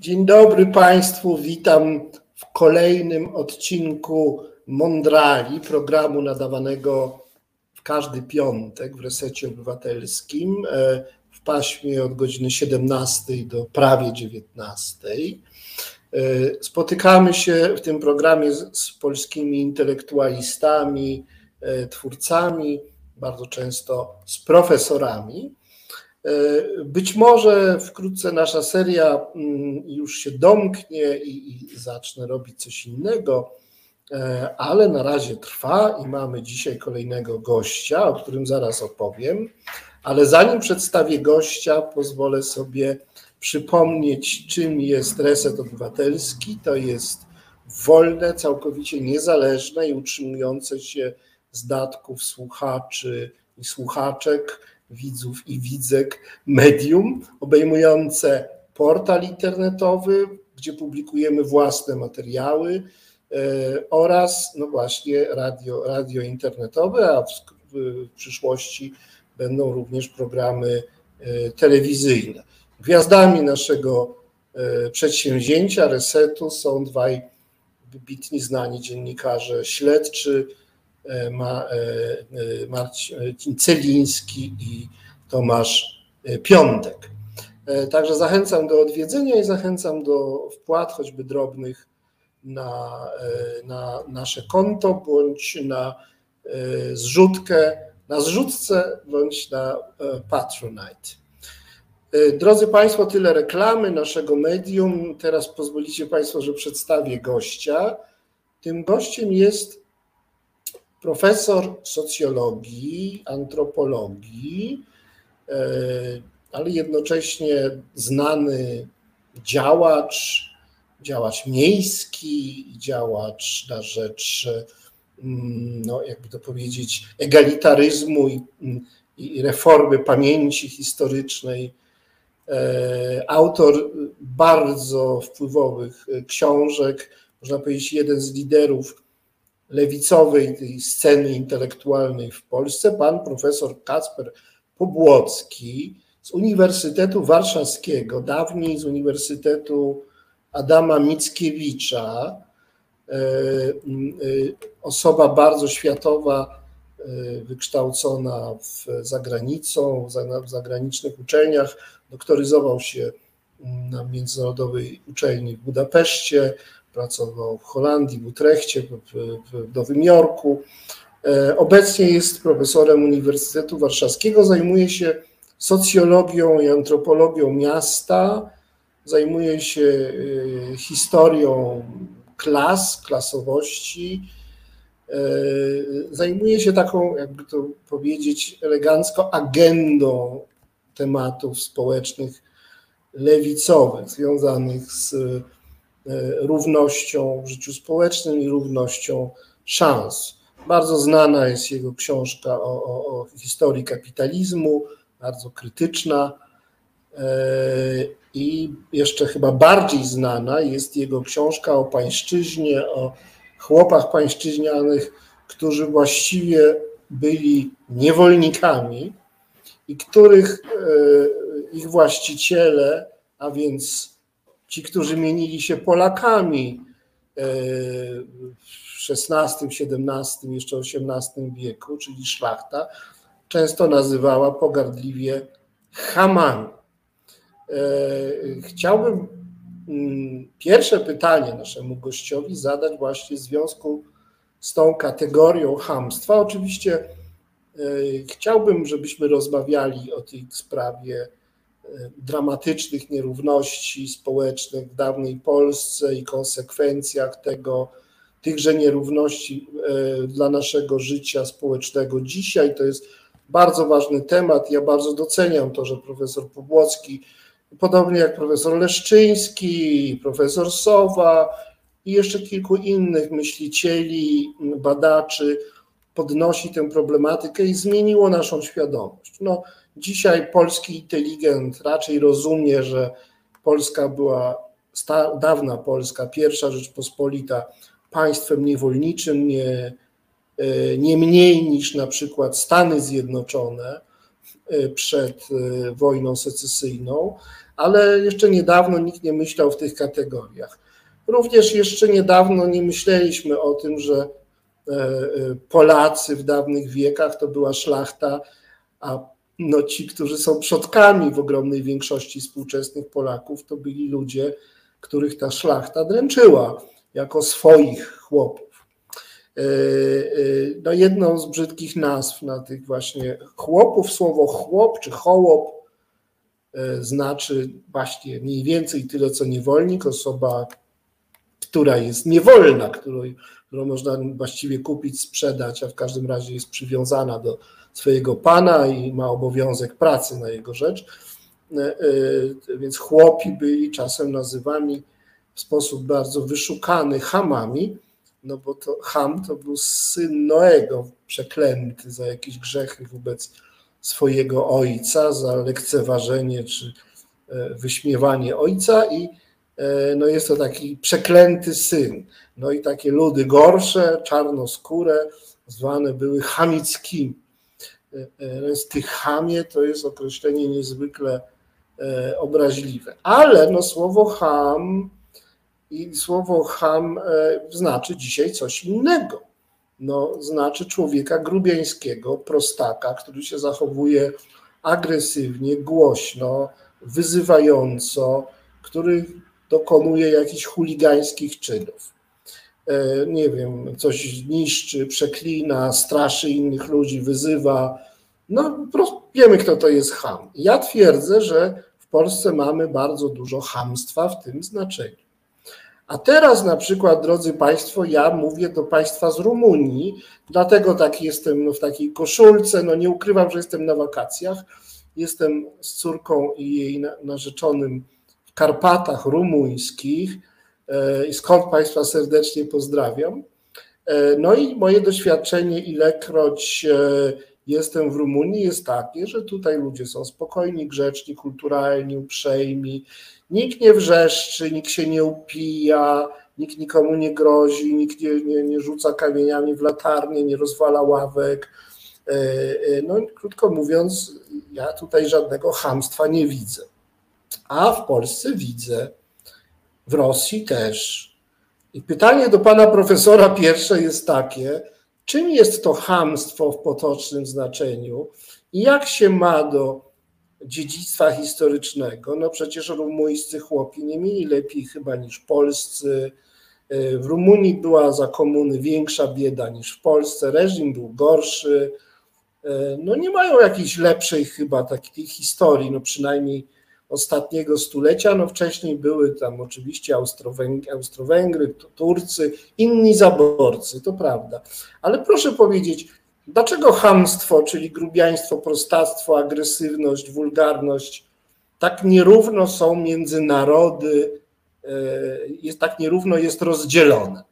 Dzień dobry Państwu, witam w kolejnym odcinku Mondrali, programu nadawanego w każdy piątek w Resecie Obywatelskim e, w paśmie od godziny 17 do prawie 19. E, spotykamy się w tym programie z polskimi intelektualistami, e, twórcami, bardzo często z profesorami. E, być może wkrótce nasza seria mm, już się domknie i, i zacznę robić coś innego, e, ale na razie trwa i mamy dzisiaj kolejnego gościa, o którym zaraz opowiem. Ale zanim przedstawię gościa, pozwolę sobie przypomnieć, czym jest Reset Obywatelski. To jest wolne, całkowicie niezależne i utrzymujące się z datków słuchaczy i słuchaczek widzów i widzek medium obejmujące portal internetowy, gdzie publikujemy własne materiały e, oraz no właśnie radio, radio internetowe, a w, w przyszłości będą również programy e, telewizyjne. Gwiazdami naszego e, przedsięwzięcia, resetu są dwaj wybitni znani dziennikarze śledczy, ma, e, e, Marcin Celiński i Tomasz Piątek. Także zachęcam do odwiedzenia i zachęcam do wpłat, choćby drobnych, na, na nasze konto bądź na zrzutkę, na zrzutce bądź na Patronite. Drodzy Państwo, tyle reklamy naszego medium. Teraz pozwolicie Państwo, że przedstawię gościa. Tym gościem jest profesor socjologii, antropologii, e, ale jednocześnie znany działacz, działacz miejski, działacz na rzecz, mm, no jakby to powiedzieć, egalitaryzmu i, i reformy pamięci historycznej. E, autor bardzo wpływowych książek, można powiedzieć, jeden z liderów lewicowej tej sceny intelektualnej w Polsce, pan profesor Kacper Pobłocki z Uniwersytetu Warszawskiego, dawniej z Uniwersytetu Adama Mickiewicza, e, e, osoba bardzo światowa, e, wykształcona w zagranicą, w zagranicznych uczelniach, doktoryzował się na Międzynarodowej Uczelni w Budapeszcie, pracował w Holandii, w Utrechcie, w Nowym Jorku. E, obecnie jest profesorem Uniwersytetu Warszawskiego, zajmuje się socjologią i antropologią miasta, zajmuje się e, historią klas, klasowości, e, zajmuje się taką, jakby to powiedzieć elegancko, agendą tematów społecznych lewicowych, związanych z równością w życiu społecznym i równością szans. Bardzo znana jest jego książka o, o, o historii kapitalizmu, bardzo krytyczna. E, I jeszcze chyba bardziej znana jest jego książka o pańszczyźnie, o chłopach pańszczyźnianych, którzy właściwie byli niewolnikami i których e, ich właściciele, a więc ci, którzy mienili się Polakami e, w XVI, XVII, jeszcze XVIII wieku, czyli szlachta, często nazywała pogardliwie Hamami. E, chciałbym mm, pierwsze pytanie naszemu gościowi zadać właśnie w związku z tą kategorią hamstwa. Oczywiście e, chciałbym, żebyśmy rozmawiali o tej sprawie dramatycznych nierówności społecznych w dawnej Polsce i konsekwencjach tego, tychże nierówności e, dla naszego życia społecznego dzisiaj. To jest bardzo ważny temat. Ja bardzo doceniam to, że profesor Pobłocki, podobnie jak profesor Leszczyński, profesor Sowa i jeszcze kilku innych myślicieli, badaczy podnosi tę problematykę i zmieniło naszą świadomość. No, Dzisiaj polski inteligent raczej rozumie, że Polska była, dawna Polska, pierwsza Rzeczpospolita, państwem niewolniczym, nie, e, nie mniej niż na przykład Stany Zjednoczone. przed wojną secesyjną, ale jeszcze niedawno nikt nie myślał w tych kategoriach. Również jeszcze niedawno nie myśleliśmy o tym, że Polacy w dawnych wiekach to była szlachta, a no ci, którzy są przodkami w ogromnej większości współczesnych Polaków, to byli ludzie, których ta szlachta dręczyła jako swoich chłopów. E, e, no jedną z brzydkich nazw na tych właśnie chłopów, słowo chłop czy chołop e, znaczy właśnie mniej więcej tyle co niewolnik, osoba, która jest niewolna, którą, którą można właściwie kupić, sprzedać, a w każdym razie jest przywiązana do swojego pana i ma obowiązek pracy na jego rzecz. Więc chłopi byli czasem nazywani w sposób bardzo wyszukany Hamami, no bo to Ham to był syn Noego, przeklęty za jakieś grzechy wobec swojego ojca, za lekceważenie czy e, wyśmiewanie ojca i e, no jest to taki przeklęty syn. No i takie ludy gorsze, czarnoskóre, zwane były chamickimi. E, Więc tych chamie to jest określenie niezwykle obraźliwe. Ale no słowo ham i słowo ham e, znaczy dzisiaj coś innego. No, znaczy człowieka grubieńskiego, prostaka, który się zachowuje agresywnie, głośno, wyzywająco, który dokonuje jakichś chuligańskich czynów. E, nie wiem, coś niszczy, przeklina, straszy innych ludzi, wyzywa. No, wiemy, kto to jest ham. Ja twierdzę, że w Polsce mamy bardzo dużo hamstwa w tym znaczeniu. A teraz na przykład, drodzy Państwo, ja mówię do Państwa z Rumunii, dlatego tak jestem w takiej koszulce, no nie ukrywam, że jestem na wakacjach. Jestem z córką i jej narzeczonym w Karpatach rumuńskich i skąd Państwa serdecznie pozdrawiam. E, no i moje doświadczenie, ilekroć e, jestem w Rumunii, jest takie, że tutaj ludzie są spokojni, grzeczni, kulturalni, uprzejmi Nikt nie wrzeszczy, nikt się nie upija, nikt nikomu nie grozi, nikt nie, nie, nie rzuca kamieniami w latarnię, nie rozwala ławek. E, e, no, krótko mówiąc, ja tutaj żadnego hamstwa nie widzę. A w Polsce widzę, w Rosji też. I pytanie do pana profesora pierwsze jest takie, czym jest to hamstwo w potocznym znaczeniu i jak się ma do dziedzictwa historycznego. No przecież rumuńscy chłopi nie mieli lepiej chyba niż polscy. W Rumunii była za komuny większa bieda niż w Polsce, reżim był gorszy. No nie mają jakiejś lepszej chyba takiej historii, no przynajmniej ostatniego stulecia. No wcześniej były tam oczywiście Austro-Węgry, Austro-Węgry Turcy, inni zaborcy, to prawda. Ale proszę powiedzieć, Dlaczego hamstwo, czyli grubiaństwo, prostactwo, agresywność, wulgarność tak nierówno są między narody, e, jest tak nierówno jest rozdzielone?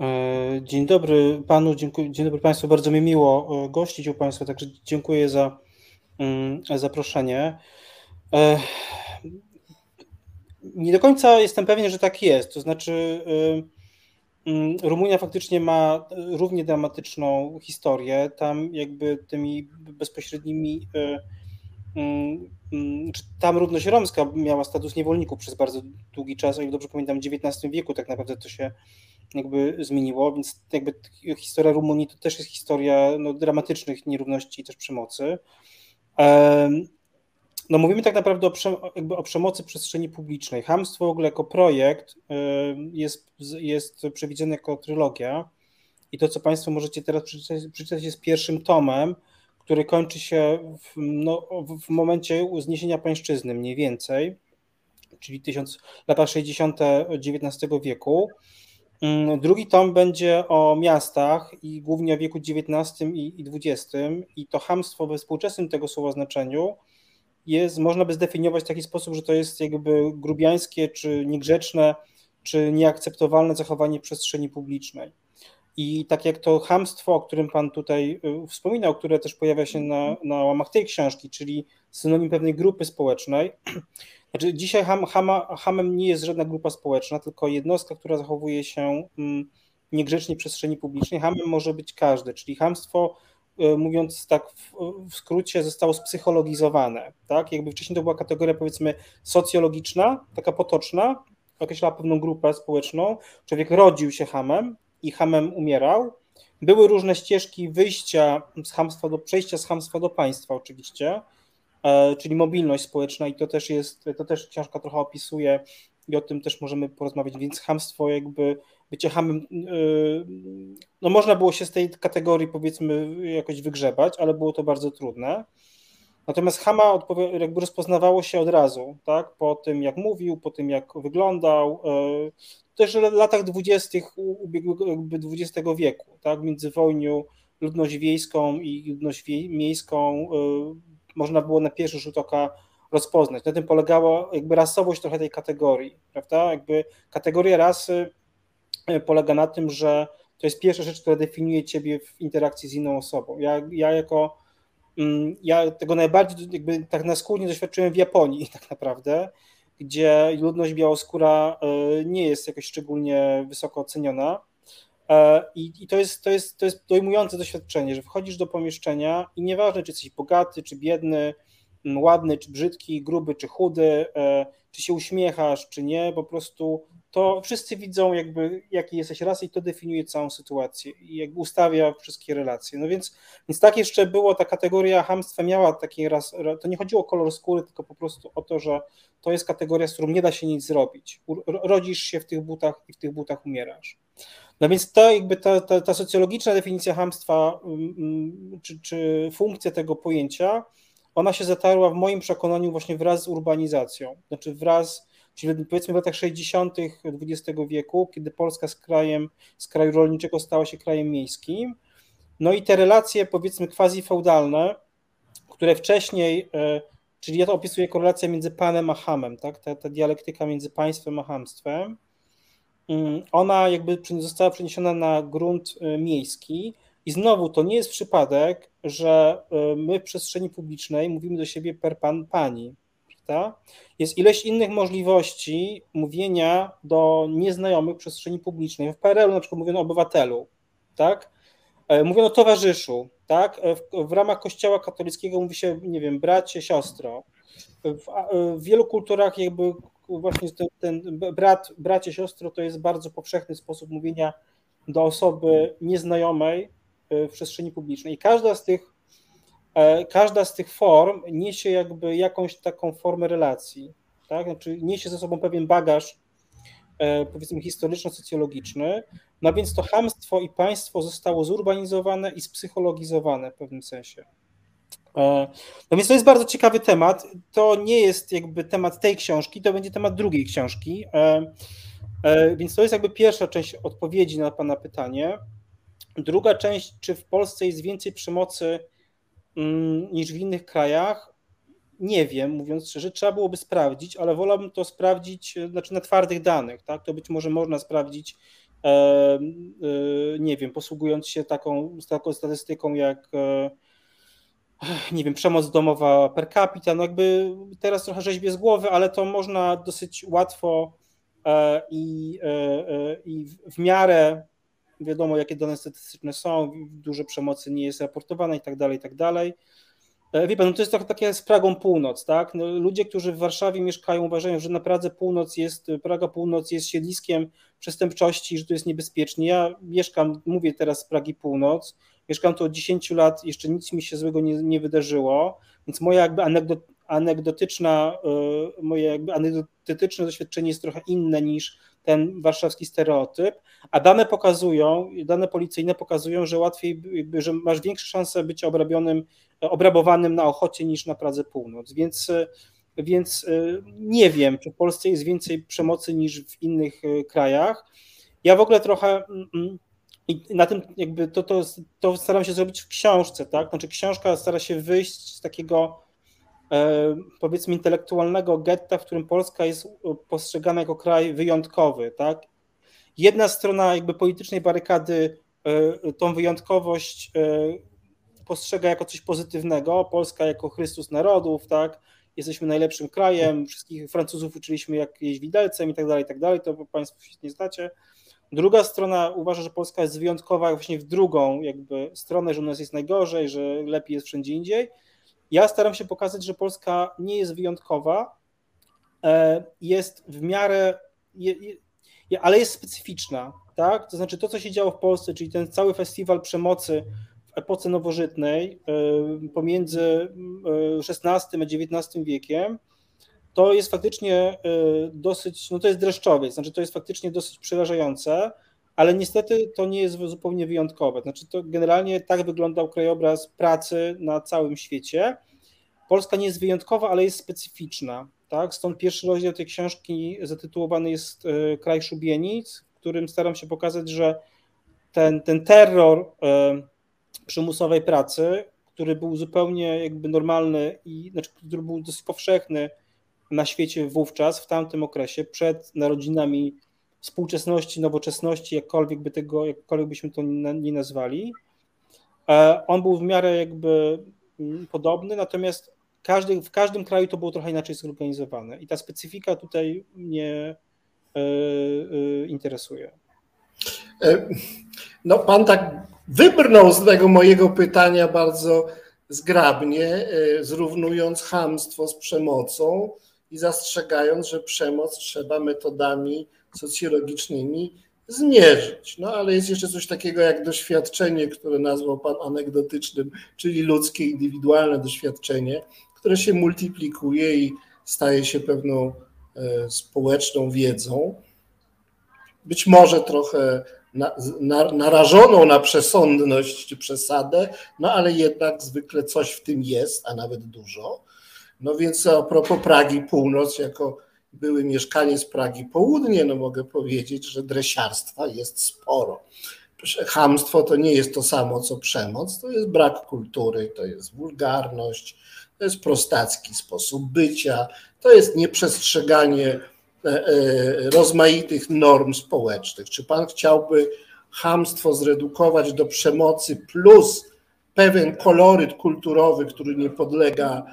E, dzień dobry panu, dziękuję, dzień dobry państwu. Bardzo mi miło e, gościć u państwa, także dziękuję za zaproszenie. Nie do końca jestem pewien, że tak jest. To znaczy, Mm, Rumunia faktycznie ma e, równie dramatyczną historię. Tam jakby tymi bezpośrednimi, e, mm, mm, tam równość romska miała status niewolników przez bardzo długi czas, o ile dobrze pamiętam, w XIX wieku tak naprawdę to się jakby zmieniło, więc jakby historia Rumunii to też jest historia no, dramatycznych nierówności i też przemocy. No mówimy tak naprawdę o, jakby o przemocy przestrzeni publicznej. Hamstwo w ogóle jako projekt jest, jest przewidziane jako trylogia i to, co Państwo możecie teraz przeczytać, przeczytać jest pierwszym tomem, który kończy się w, no, w momencie zniesienia pańszczyzny mniej więcej, czyli tysiąc, lata 60. XIX wieku. Mm, drugi tom będzie o miastach i głównie o wieku XIX i XX i to hamstwo we współczesnym tego słowa znaczeniu jest, można by zdefiniować w taki sposób, że to jest jakby grubiańskie, czy niegrzeczne, czy nieakceptowalne zachowanie przestrzeni publicznej. I tak jak to hamstwo, o którym Pan tutaj y, wspominał, które też pojawia się na, na łamach tej książki, czyli synonim pewnej grupy społecznej. Znaczy, dzisiaj ham, hama, hamem nie jest żadna grupa społeczna, tylko jednostka, która zachowuje się mm, niegrzecznie w przestrzeni publicznej. Hamem może być każdy, czyli hamstwo mówiąc tak w, skrócie, zostało spsychologizowane. Tak? Jakby wcześniej to była kategoria powiedzmy socjologiczna, taka potoczna, określała pewną grupę społeczną. Człowiek rodził się hamem i hamem umierał. Były różne ścieżki wyjścia z hamstwa do przejścia z hamstwa do państwa oczywiście, e, czyli mobilność społeczna i to też jest, to też książka trochę opisuje i o tym też możemy porozmawiać, więc hamstwo jakby bycie hamem, y, no można było się z tej kategorii powiedzmy jakoś wygrzebać, ale było to bardzo trudne. Natomiast Hama jakby rozpoznawało się od razu, tak? Po tym, jak mówił, po tym, jak wyglądał. Y, też w latach dwudziestych ubiegłego XX wieku, tak? Między wojną ludność wiejską i ludność miejską y, można było na pierwszy rzut oka rozpoznać. Na tym polegała jakby rasowość trochę tej kategorii, prawda? Jakby kategoria rasy E, polega na tym, że to jest pierwsza rzecz, która definiuje ciebie w interakcji z inną osobą. Ja, ja jako ja tego najbardziej jakby tak na skórnie doświadczyłem w Japonii tak naprawdę, gdzie ludność białoskóra e, nie jest jakoś szczególnie wysoko oceniona. E, I, I, to, jest, to, jest, to jest dojmujące doświadczenie, że wchodzisz do pomieszczenia i nieważne, czy jesteś bogaty, czy biedny, ładny, czy brzydki, gruby, czy chudy, czy się uśmiechasz, czy nie, po prostu to wszyscy widzą jakby jaki jesteś raz i to definiuje całą sytuację i jakby ustawia wszystkie relacje. No więc, więc tak jeszcze było, ta kategoria hamstwa miała taki raz, to nie chodziło o kolor skóry, tylko po prostu o to, że to jest kategoria, z którą nie da się nic zrobić. Rodzisz się w tych butach i w tych butach umierasz. No więc to jakby ta, ta, ta socjologiczna definicja hamstwa mm, mm, czy, czy funkcja tego pojęcia, ona się zatarła w moim przekonaniu właśnie wraz z urbanizacją, znaczy wraz czyli powiedzmy w latach 60. XX wieku, kiedy Polska z krajem, z kraju rolniczego stała się krajem miejskim. No i te relacje powiedzmy quasi-feudalne, które wcześniej, e, czyli ja to opisuję korelacja między panem a hamem, tak? ta, ta dialektyka między państwem a hamstwem, mm, ona jakby została przeniesiona na grunt e, miejski i znowu to nie jest przypadek, że e, my w przestrzeni publicznej mówimy do siebie per pan, pani Jest ileś innych możliwości mówienia do nieznajomych w przestrzeni publicznej. W PRL-u na przykład mówiono obywatelu, tak? E, mówiono towarzyszu, tak? E, w, w ramach kościoła katolickiego mówi się, nie wiem, bracie, siostro. W, e, w wielu kulturach jakby właśnie ten, ten brat, bracie, siostro to jest bardzo powszechny sposób mówienia do osoby nieznajomej w przestrzeni publicznej. I każda z tych każda z tych form niesie jakby jakąś taką formę relacji, tak? Znaczy niesie ze sobą pewien bagaż, e, powiedzmy historyczno-socjologiczny, no więc to hamstwo i państwo zostało zurbanizowane i spsychologizowane w pewnym sensie. E, no więc to jest bardzo ciekawy temat. To nie jest jakby temat tej książki, to będzie temat drugiej książki. Więc to jest jakby pierwsza część odpowiedzi na Pana pytanie. Druga część, czy w Polsce jest więcej przemocy niż w innych krajach. Nie wiem, mówiąc szczerze, trzeba byłoby sprawdzić, ale wolałbym to sprawdzić e, znaczy na twardych danych. Tak? To być może można sprawdzić, e, e, nie wiem, posługując się taką, taką statystyką jak nie wiem, przemoc domowa per capita. No jakby teraz trochę rzeźbie z głowy, ale to można dosyć łatwo i, i w miarę wiadomo, jakie dane statystyczne są, dużo przemocy nie jest raportowane i tak dalej, tak dalej. E, wie pan, no to jest trochę takie z Pragą Północ, tak? No ludzie, którzy w Warszawie mieszkają, uważają, że na Pradze Północ jest, Praga Północ jest siedliskiem przestępczości, że to jest niebezpiecznie. Ja mieszkam, mówię teraz z Pragi Północ, mieszkam tu od 10 lat, jeszcze nic mi się złego nie, nie wydarzyło, więc moja jakby anegdot, anegdotyczna, e, moje jakby anegdotyczne doświadczenie jest trochę inne niż ten warszawski stereotyp, a dane pokazują, dane policyjne pokazują, że łatwiej, że masz większe szanse być obrabionym, obrabowanym na Ochocie niż na Pradze Północ, więc, więc e, nie wiem, czy w Polsce jest więcej przemocy niż w innych e, krajach. Ja w ogóle trochę mm, mm, i na tym jakby to, to, to staram się zrobić w książce, tak? Znaczy książka stara się wyjść z takiego powiedzmy intelektualnego getta, w którym Polska jest postrzegana jako kraj wyjątkowy, tak? Jedna strona jakby politycznej barykady e, tą wyjątkowość e, postrzega jako coś pozytywnego, Polska jako Chrystus narodów, tak? Jesteśmy najlepszym krajem, wszystkich Francuzów uczyliśmy jak jeść widelcem i tak dalej, i tak dalej, to Państwo świetnie znacie. Druga strona uważa, że Polska jest wyjątkowa właśnie w drugą jakby stronę, że u nas jest najgorzej, że lepiej jest wszędzie indziej. Ja staram się pokazać, że Polska nie jest wyjątkowa, e, jest w miarę, ale jest specyficzna, tak? To znaczy to, co się działo w Polsce, czyli ten cały festiwal przemocy w epoce nowożytnej e, pomiędzy XVI a XIX wiekiem, to jest faktycznie e, dosyć, no to jest dreszczowiec, znaczy to jest faktycznie dosyć przerażające, ale niestety to nie jest zupełnie wyjątkowe. Znaczy to generalnie tak wyglądał krajobraz pracy na całym świecie. Polska nie jest wyjątkowa, ale jest specyficzna. Tak? Stąd pierwszy rozdział tej książki zatytułowany jest e, Kraj Szubienic, w którym staram się pokazać, że ten, ten terror e, przymusowej pracy, który był zupełnie jakby normalny i znaczy, który był dosyć powszechny na świecie wówczas, w tamtym okresie, przed narodzinami współczesności, nowoczesności, jakkolwiek, by tego, jakkolwiek byśmy to nie nazwali. E, on był w miarę jakby mm, podobny, natomiast każdy, w każdym kraju to było trochę inaczej zorganizowane i ta specyfika tutaj mnie y, y, interesuje. No, pan tak wybrnął z tego mojego pytania bardzo zgrabnie, zrównując hamstwo z przemocą i zastrzegając, że przemoc trzeba metodami socjologicznymi zmierzyć. No ale jest jeszcze coś takiego jak doświadczenie, które nazwał Pan anegdotycznym, czyli ludzkie, indywidualne doświadczenie, które się multiplikuje i staje się pewną e, społeczną wiedzą. Być może trochę na, na, narażoną na przesądność czy przesadę, no ale jednak zwykle coś w tym jest, a nawet dużo. No więc a propos Pragi Północ, jako były mieszkaniec Pragi Południe, no mogę powiedzieć, że dresiarstwa jest sporo. Chamstwo to nie jest to samo co przemoc, to jest brak kultury, to jest wulgarność, to jest prostacki sposób bycia, to jest nieprzestrzeganie e, e, rozmaitych norm społecznych. Czy pan chciałby hamstwo zredukować do przemocy plus pewien koloryt kulturowy, który nie podlega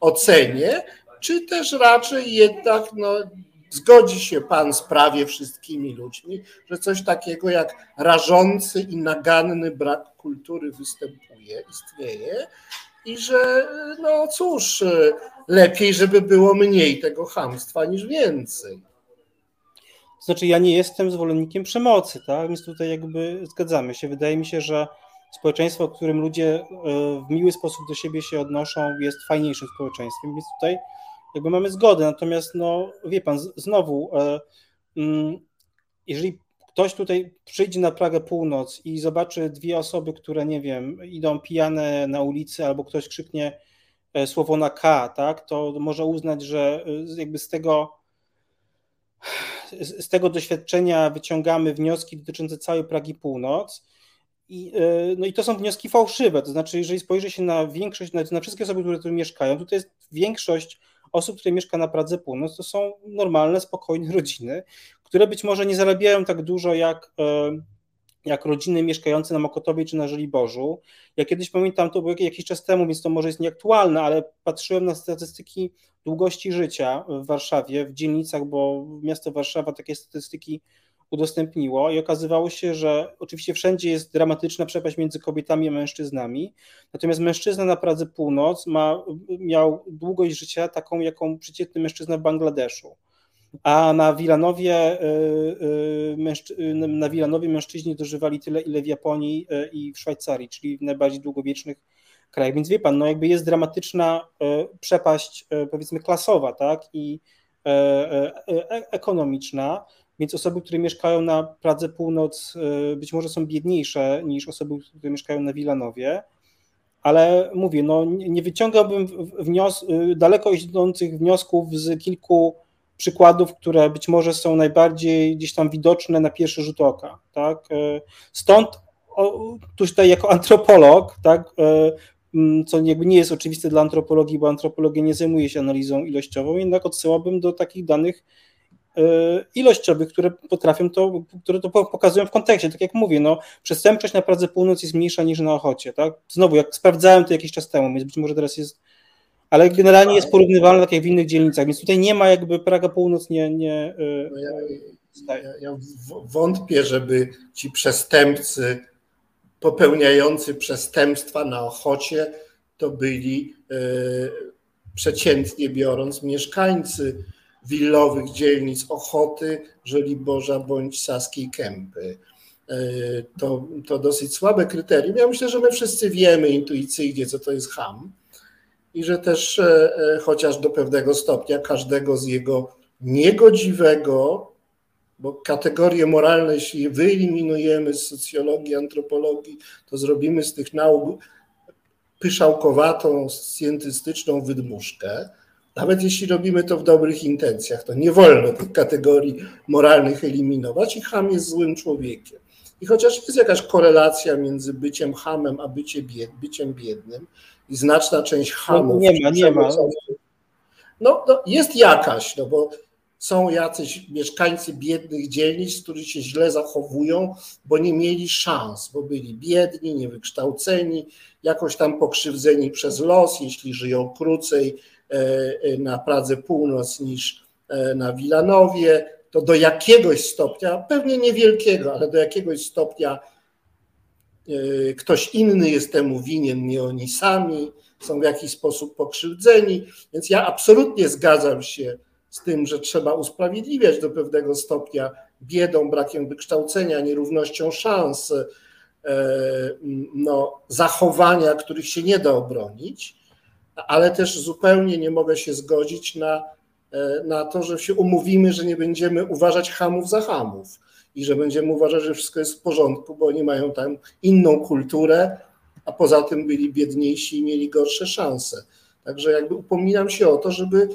ocenie, czy też raczej jednak no, zgodzi się Pan z prawie wszystkimi ludźmi, że coś takiego jak rażący i naganny brak kultury występuje, istnieje i że no cóż, lepiej, żeby było mniej tego hamstwa niż więcej. Znaczy, ja nie jestem zwolennikiem przemocy, tak? Więc tutaj jakby zgadzamy się. Wydaje mi się, że społeczeństwo, w którym ludzie e, w miły sposób do siebie się odnoszą, jest fajniejszym społeczeństwem, więc tutaj jakby mamy zgodę. Natomiast, no, wie pan, znowu, e, mm, jeżeli ktoś tutaj przyjdzie na Pragę Północ i zobaczy dwie osoby, które, nie wiem, idą pijane na ulicy albo ktoś krzyknie e, słowo na K, tak, to może uznać, że jakby z tego z tego doświadczenia wyciągamy wnioski dotyczące całej Pragi Północ i, e, no i to są wnioski fałszywe, to znaczy, jeżeli spojrzy się na większość, na, na wszystkie osoby, które tu mieszkają, to jest większość osób, które mieszka na Pradze Północ, to są normalne, spokojne rodziny, które być może nie zarabiają tak dużo jak, e, jak rodziny mieszkające na Mokotowie czy na Żoliborzu. Ja kiedyś pamiętam, to było jakiś czas temu, więc to może jest nieaktualne, ale patrzyłem na statystyki długości życia w Warszawie, w dzielnicach, bo miasto Warszawa takie statystyki udostępniło i okazywało się, że oczywiście wszędzie jest dramatyczna przepaść między kobietami a mężczyznami, natomiast mężczyzna na Pradze Północ ma, miał długość życia taką, jaką przeciętny mężczyzna w Bangladeszu. A na Wilanowie, y, y, na Wilanowie mężczyźni dożywali tyle, ile w Japonii y, i w Szwajcarii, czyli w najbardziej długowiecznych krajach. Więc wie pan, no jakby jest dramatyczna przepaść, powiedzmy, klasowa, tak, i e, e, ekonomiczna. Więc osoby, które mieszkają na Pradze Północ, y, być może są biedniejsze niż osoby, które mieszkają na Wilanowie, ale mówię, no, nie wyciągałbym wnios y, daleko idących wniosków z kilku przykładów, które być może są najbardziej gdzieś tam widoczne na pierwszy rzut oka. Tak? Y, stąd tutaj jako antropolog, tak, co jakby nie jest oczywiste dla antropologii, bo antropologia nie zajmuje się analizą ilościową, jednak odsyłałbym do takich danych ilościowych, które potrafią to, które to pokazują w kontekście. Tak jak mówię, no, przestępczość na Pradze Północ jest mniejsza niż na Ochocie. Tak? Znowu, jak sprawdzałem to jakiś czas temu, więc być może teraz jest. Ale generalnie jest porównywalne tak jak w innych dzielnicach, więc tutaj nie ma jakby Praga Północ nie. nie no ja, Ja, ja wątpię, żeby ci przestępcy popełniający przestępstwa na Ochocie to byli e, przeciętnie biorąc mieszkańcy willowych dzielnic Ochoty, Żoliborza bądź Saskiej Kępy. E, to, to dosyć słabe kryterium. Ja myślę, że my wszyscy wiemy intuicyjnie, co to jest ham i że też e, chociaż do pewnego stopnia każdego z jego niegodziwego, bo kategorie moralne, jeśli je wyeliminujemy z socjologii, antropologii, to zrobimy z tych nauk pyszałkowatą, scjentystyczną wydmuszkę. Nawet jeśli robimy to w dobrych intencjach, to nie wolno tych kategorii moralnych eliminować i ham jest złym człowiekiem. I chociaż jest jakaś korelacja między byciem hamem a bycie bied, byciem biednym i znaczna część hamów... Nie ma, nie ma. No, no, jest jakaś, no bo są jacyś mieszkańcy biednych dzielnic, którzy się źle zachowują, bo nie mieli szans, bo byli biedni, niewykształceni, jakoś tam pokrzywdzeni przez los, jeśli żyją krócej na Pradze Północ niż e, na Wilanowie, to do jakiegoś stopnia, pewnie niewielkiego, ale do jakiegoś stopnia ktoś inny jest temu winien, nie oni sami, są w jakiś sposób pokrzywdzeni. Więc ja absolutnie zgadzam się z tym, że trzeba usprawiedliwiać do pewnego stopnia biedą, brakiem wykształcenia, nierównością szans, e, no, zachowania, których się nie da obronić, ale też zupełnie nie mogę się zgodzić na, e, na to, że się umówimy, że nie będziemy uważać hamów za hamów i że będziemy uważać, że wszystko jest w porządku, bo oni mają tam inną kulturę, a poza tym byli biedniejsi i mieli gorsze szanse. Także jakby upominam się o to, żeby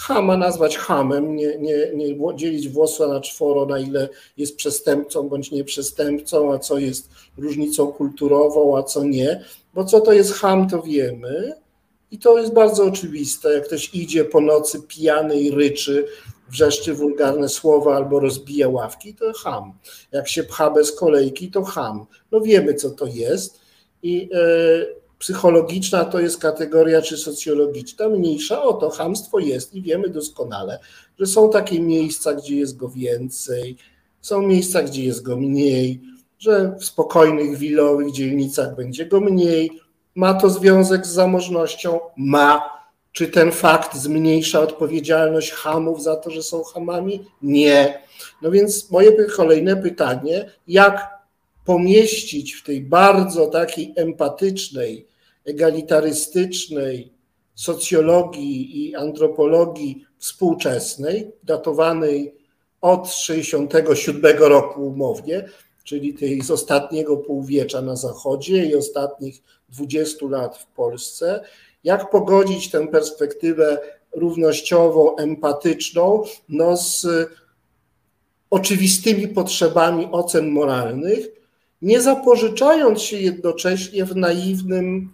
Hama nazwać hamem, nie, nie, nie dzielić włosa na czworo, na ile jest przestępcą bądź nieprzestępcą, a co jest różnicą kulturową, a co nie. Bo co to jest ham, to wiemy. I to jest bardzo oczywiste. Jak ktoś idzie po nocy pijany i ryczy, wrzeszczy wulgarne słowa albo rozbija ławki, to ham. Jak się pcha bez kolejki, to ham. No wiemy, co to jest. I yy, psychologiczna to jest kategoria, czy socjologiczna, mniejsza o to. Hamstwo jest i wiemy doskonale, że są takie miejsca, gdzie jest go więcej, są miejsca, gdzie jest go mniej, że w spokojnych, wilowych dzielnicach będzie go mniej. Ma to związek z zamożnością? Ma. Czy ten fakt zmniejsza odpowiedzialność hamów za to, że są hamami? Nie. No więc moje kolejne pytanie, jak pomieścić w tej bardzo takiej empatycznej, egalitarystycznej socjologii i antropologii współczesnej, datowanej od 67 roku umownie, czyli tej z ostatniego półwiecza na Zachodzie i ostatnich 20 lat w Polsce, jak pogodzić tę perspektywę równościową, empatyczną no z oczywistymi potrzebami ocen moralnych, nie zapożyczając się jednocześnie w naiwnym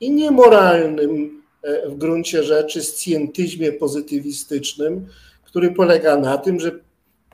i niemoralnym e, w gruncie rzeczy scjentyzmie pozytywistycznym, który polega na tym, że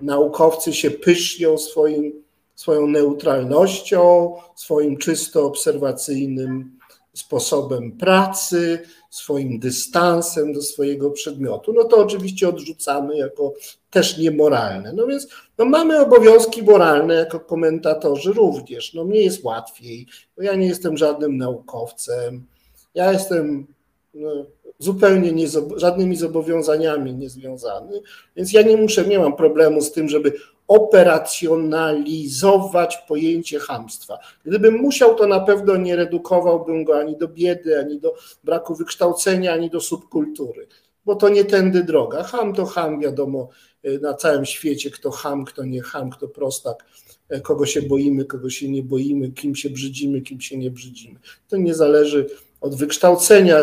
naukowcy się pysznią swoim, swoją neutralnością, swoim czysto obserwacyjnym sposobem pracy, swoim dystansem do swojego przedmiotu, no to oczywiście odrzucamy jako też niemoralne. No więc no mamy obowiązki moralne jako komentatorzy również. No mnie jest łatwiej, bo ja nie jestem żadnym naukowcem, ja jestem no, zupełnie nie, żadnymi zobowiązaniami niezwiązany, więc ja nie muszę, nie mam problemu z tym, żeby operacjonalizować pojęcie hamstwa. Gdybym musiał, to na pewno nie redukowałbym go ani do biedy, ani do braku wykształcenia, ani do subkultury, bo to nie tędy droga. Ham to ham, wiadomo, y, na całym świecie, kto ham, kto nie ham, kto prostak, y, kogo się boimy, kogo się nie boimy, kim się brzydzimy, kim się nie brzydzimy. To nie zależy od wykształcenia,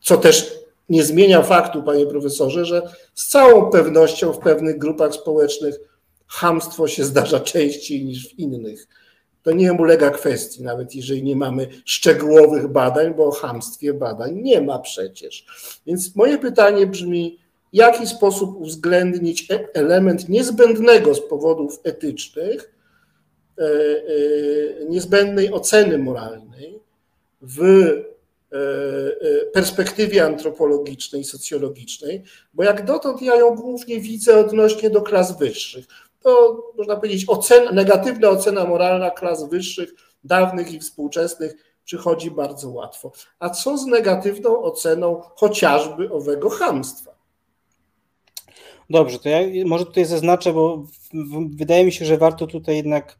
co też nie zmienia faktu, panie profesorze, że z całą pewnością w pewnych grupach społecznych hamstwo się zdarza częściej niż w innych. To nie ulega kwestii, nawet jeżeli nie mamy szczegółowych badań, bo o hamstwie badań nie ma przecież. Więc moje pytanie brzmi, w jaki sposób uwzględnić e- element niezbędnego z powodów etycznych, e, e, niezbędnej oceny moralnej w perspektywie antropologicznej, socjologicznej, bo jak dotąd ja ją głównie widzę odnośnie do klas wyższych to można powiedzieć ocen, negatywna ocena moralna klas wyższych, dawnych i współczesnych przychodzi bardzo łatwo. A co z negatywną oceną chociażby owego hamstwa? Dobrze, to ja może tutaj zaznaczę, bo wydaje mi się, że warto tutaj jednak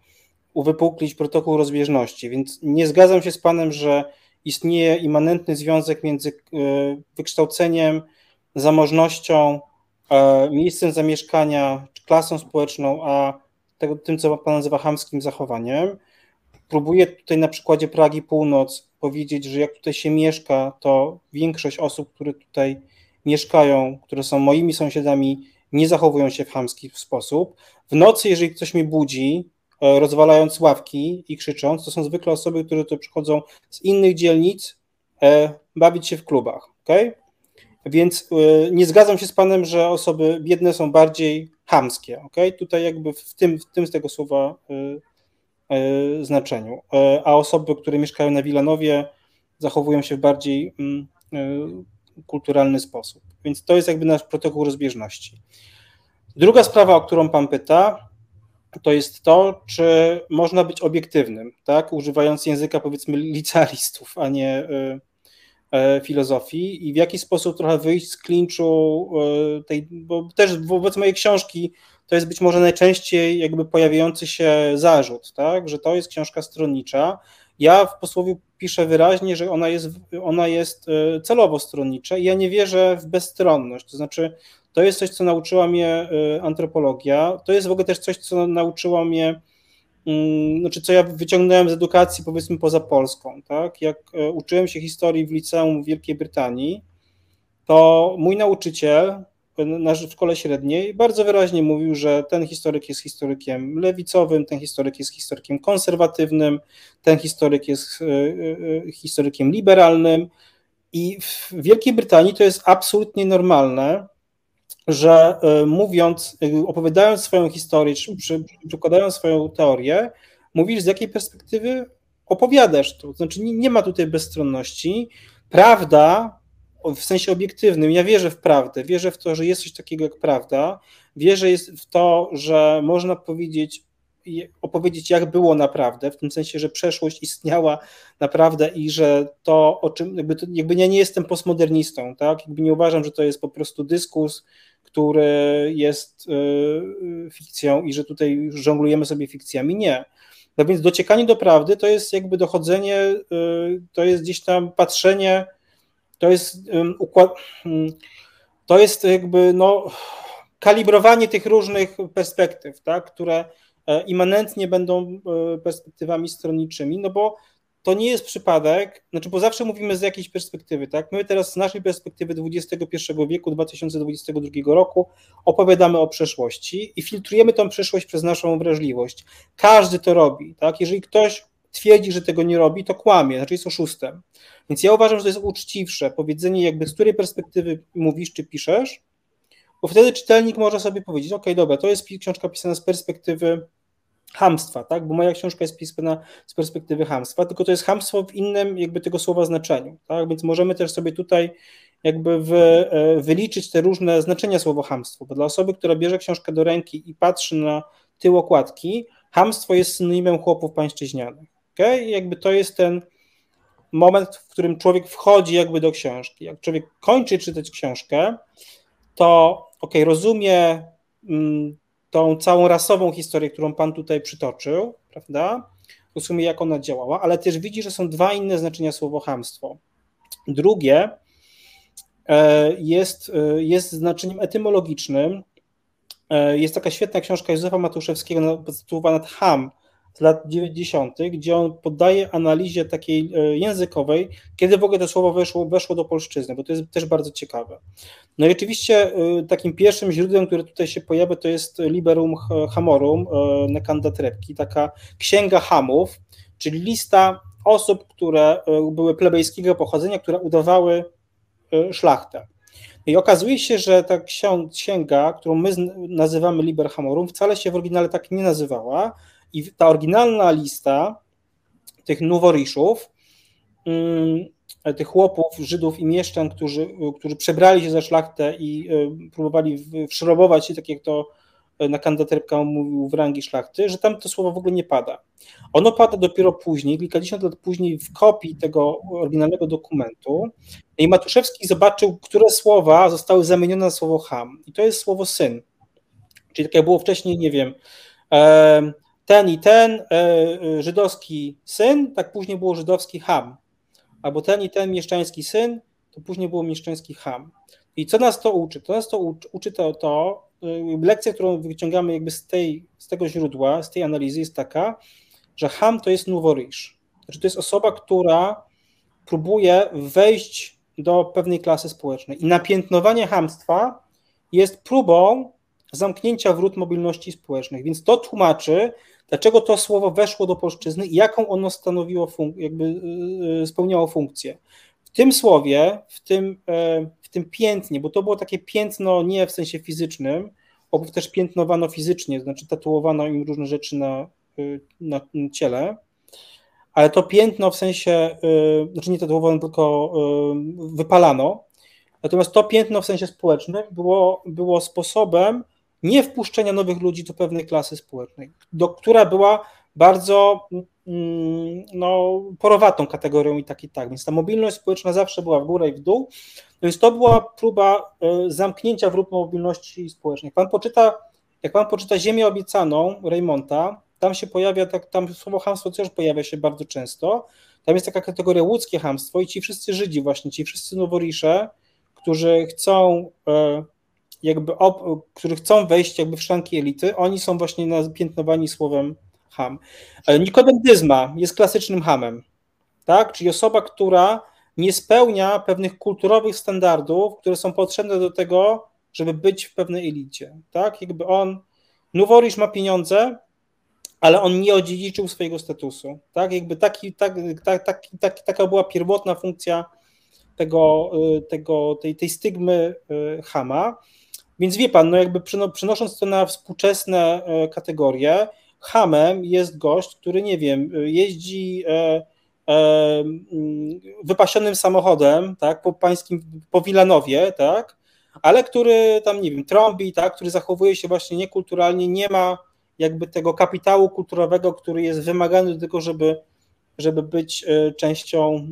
uwypuklić protokół rozbieżności, więc nie zgadzam się z Panem, że istnieje immanentny związek między e, wykształceniem, zamożnością, miejscem zamieszkania, klasą społeczną, a tego, tym, co Pan nazywa hamskim zachowaniem. Próbuję tutaj na przykładzie Pragi Północ powiedzieć, że jak tutaj się mieszka, to większość osób, które tutaj mieszkają, które są moimi sąsiadami, nie zachowują się w hamski sposób. W nocy, jeżeli ktoś mnie budzi, e, rozwalając ławki i krzycząc, to są zwykle osoby, które tu przychodzą z innych dzielnic e, bawić się w klubach. Okay? Więc e, nie zgadzam się z Panem, że osoby biedne są bardziej hamskie. Okay? Tutaj jakby w tym, w tym z tego słowa znaczeniu. A osoby, które mieszkają na Wilanowie, zachowują się w bardziej mm, kulturalny sposób. Więc to jest jakby nasz protokół rozbieżności. Druga sprawa, o którą Pan pyta, to jest to, czy można być obiektywnym, tak, używając języka powiedzmy licealistów, a nie y, y, filozofii i w jaki sposób trochę wyjść z klinczu y, tej, bo też wobec mojej książki to jest być może najczęściej jakby pojawiający się zarzut, tak, że to jest książka stronnicza, ja w posłowie piszę wyraźnie, że ona jest, ona jest e, celowo stronnicza i ja nie wierzę w bezstronność. To znaczy, to jest coś, co nauczyła mnie e, antropologia. To jest w ogóle też coś, co nauczyła mnie, znaczy co ja wyciągnąłem z edukacji powiedzmy poza Polską. Tak? Jak e, uczyłem się historii w liceum w Wielkiej Brytanii, to mój nauczyciel na szkole średniej bardzo wyraźnie mówił, że ten historyk jest historykiem lewicowym, ten historyk jest historykiem konserwatywnym, ten historyk jest e, e, historykiem liberalnym. I w Wielkiej Brytanii to jest absolutnie normalne, że e, mówiąc, opowiadając swoją historię, czy przykładając swoją teorię, mówisz z jakiej perspektywy opowiadasz to. Znaczy nie, nie ma tutaj bezstronności. Prawda w sensie obiektywnym, ja wierzę w prawdę, wierzę w to, że jest coś takiego jak prawda, wierzę w to, że można powiedzieć, opowiedzieć, jak było naprawdę, w tym sensie, że przeszłość istniała naprawdę i że to, o czym, jakby, to, jakby ja nie jestem postmodernistą, tak? Jakby nie uważam, że to jest po prostu dyskurs, który jest y, fikcją i że tutaj żonglujemy sobie fikcjami. Nie. No więc dociekanie do prawdy to jest jakby dochodzenie, y, to jest gdzieś tam patrzenie to jest układ, to jest jakby no, kalibrowanie tych różnych perspektyw, tak, które e, immanentnie będą e, perspektywami stronniczymi, no bo to nie jest przypadek, znaczy, bo zawsze mówimy z jakiejś perspektywy, tak? My teraz z naszej perspektywy XXI wieku, 2022 roku opowiadamy o przeszłości i filtrujemy tą przeszłość przez naszą wrażliwość. Każdy to robi, tak? Jeżeli ktoś twierdzi, że tego nie robi, to kłamie, znaczy jest oszustem. Więc ja uważam, że to jest uczciwsze powiedzenie, jakby z której perspektywy mówisz czy piszesz, bo wtedy czytelnik może sobie powiedzieć, ok, dobra, to jest książka pisana z perspektywy hamstwa, tak? Bo moja książka jest pisana z perspektywy hamstwa, tylko to jest hamstwo w innym jakby tego słowa znaczeniu, tak? Więc możemy też sobie tutaj jakby wy, e, wyliczyć te różne znaczenia słowa hamstwo, bo dla osoby, która bierze książkę do ręki i patrzy na tył okładki, hamstwo jest synonimem chłopów pańszczyźnianych. Okay? Jakby to jest ten moment, w którym człowiek wchodzi jakby do książki. Jak człowiek kończy czytać książkę, to ok, rozumie mm, tą całą rasową historię, którą Pan tutaj przytoczył, prawda? Rozumie, jak ona działała, ale też widzi, że są dwa inne znaczenia słowa hamstwo. Drugie e, jest, e, jest znaczeniem etymologicznym. E, jest taka świetna książka Józefa Matuszewskiego zatytułowana Ham, z lat 90., gdzie on poddaje analizie takiej e, językowej, kiedy w ogóle to słowo weszło, weszło do polszczyzny, bo to jest też bardzo ciekawe. No i oczywiście e, takim pierwszym źródłem, które tutaj się pojawia, to jest Liberum Hamorum e, Nekanda Trepki, taka księga hamów, czyli lista osób, które były plebejskiego pochodzenia, które udawały szlachtę. I okazuje się, że ta księga, którą my nazywamy Liber Hamorum, wcale się w oryginale tak nie nazywała, i ta oryginalna lista tych noworiszów, mm, tych chłopów, Żydów i mieszczan, którzy, którzy przebrali się za szlachtę i e, próbowali wszrobować się, tak jak to na kandydaturkę mówił w rangi szlachty, że tam to słowo w ogóle nie pada. Ono pada dopiero później, kilkadziesiąt lat później w kopii tego oryginalnego dokumentu i Matuszewski zobaczył, które słowa zostały zamienione na słowo ham. I to jest słowo syn. Czyli tak jak było wcześniej, nie wiem, ten i ten e, e, żydowski syn, tak później było żydowski ham. Albo ten i ten mieszczański syn, to później było mieszczański ham. I co nas to uczy? To nas to uczy, uczy to, to y, lekcja, którą wyciągamy jakby z, tej, z tego źródła, z tej analizy jest taka, że ham to jest nouveau-riche. Znaczy to jest osoba, która próbuje wejść do pewnej klasy społecznej. I napiętnowanie hamstwa jest próbą zamknięcia wrót mobilności społecznych. Więc to tłumaczy, dlaczego to słowo weszło do polszczyzny i jaką ono stanowiło, jakby yy, spełniało funkcję. W tym słowie, w tym, yy, w tym piętnie, bo to było takie piętno nie w sensie fizycznym, bo też piętnowano fizycznie, znaczy tatuowano im różne rzeczy na, yy, na ciele, ale to piętno w sensie, znaczy nie tatuowano, tylko wypalano. Natomiast to piętno w sensie społecznym było, było sposobem nie wpuszczenia nowych ludzi do pewnej klasy społecznej, do, która była bardzo mm, no, porowatą kategorią i tak i tak. Więc ta mobilność społeczna zawsze była w górę i w dół. Więc to była próba e, zamknięcia wrót mobilności społecznej. Jak pan poczyta, jak pan poczyta Ziemię obiecaną Raymonta, tam się pojawia, tak, tam słowo hamstwo też pojawia się bardzo często. Tam jest taka kategoria łódzkie hamstwo i ci wszyscy Żydzi właśnie, ci wszyscy noworisze, którzy chcą e, jakby, op, którzy chcą wejść jakby w szranki elity, oni są właśnie napiętnowani słowem ham. Nikodem Dyzma jest klasycznym hamem, tak? Czyli osoba, która nie spełnia pewnych kulturowych standardów, które są potrzebne do tego, żeby być w pewnej elicie, tak? Jakby on, Nuworisz ma pieniądze, ale on nie odziedziczył swojego statusu, tak? Jakby taki, tak, tak, tak, tak, taka była pierwotna funkcja tego, y, tego, tej, tej stygmy y, Hama. Więc wie pan, no jakby przenosząc to na współczesne e, kategorie, hamem jest gość, który nie wiem, jeździ e, e, mm, wypasionym samochodem, tak, po pańskim, po Wilanowie, tak, ale który tam, nie wiem, trąbi, tak, który zachowuje się właśnie niekulturalnie, nie ma jakby tego kapitału kulturowego, który jest wymagany do tego, żeby, żeby być częścią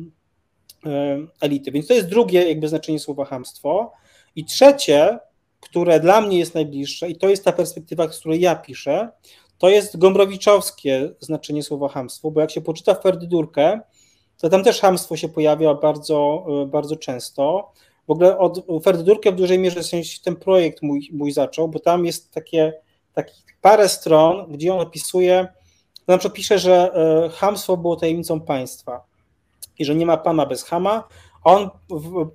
elity. Więc to jest drugie jakby znaczenie słowa hamstwo. I trzecie, które dla mnie jest najbliższe, i to jest ta perspektywa, z której ja piszę, to jest gombrowiczowskie znaczenie słowa hamstwo, bo jak się poczyta Ferdydurkę, to tam też hamstwo się pojawia bardzo, bardzo często. W ogóle od Ferdydurkę w dużej mierze ten projekt mój, mój zaczął, bo tam jest takie, takie parę stron, gdzie on opisuje, na przykład pisze, że e, hamstwo było tajemnicą państwa i że nie ma pana bez hama, on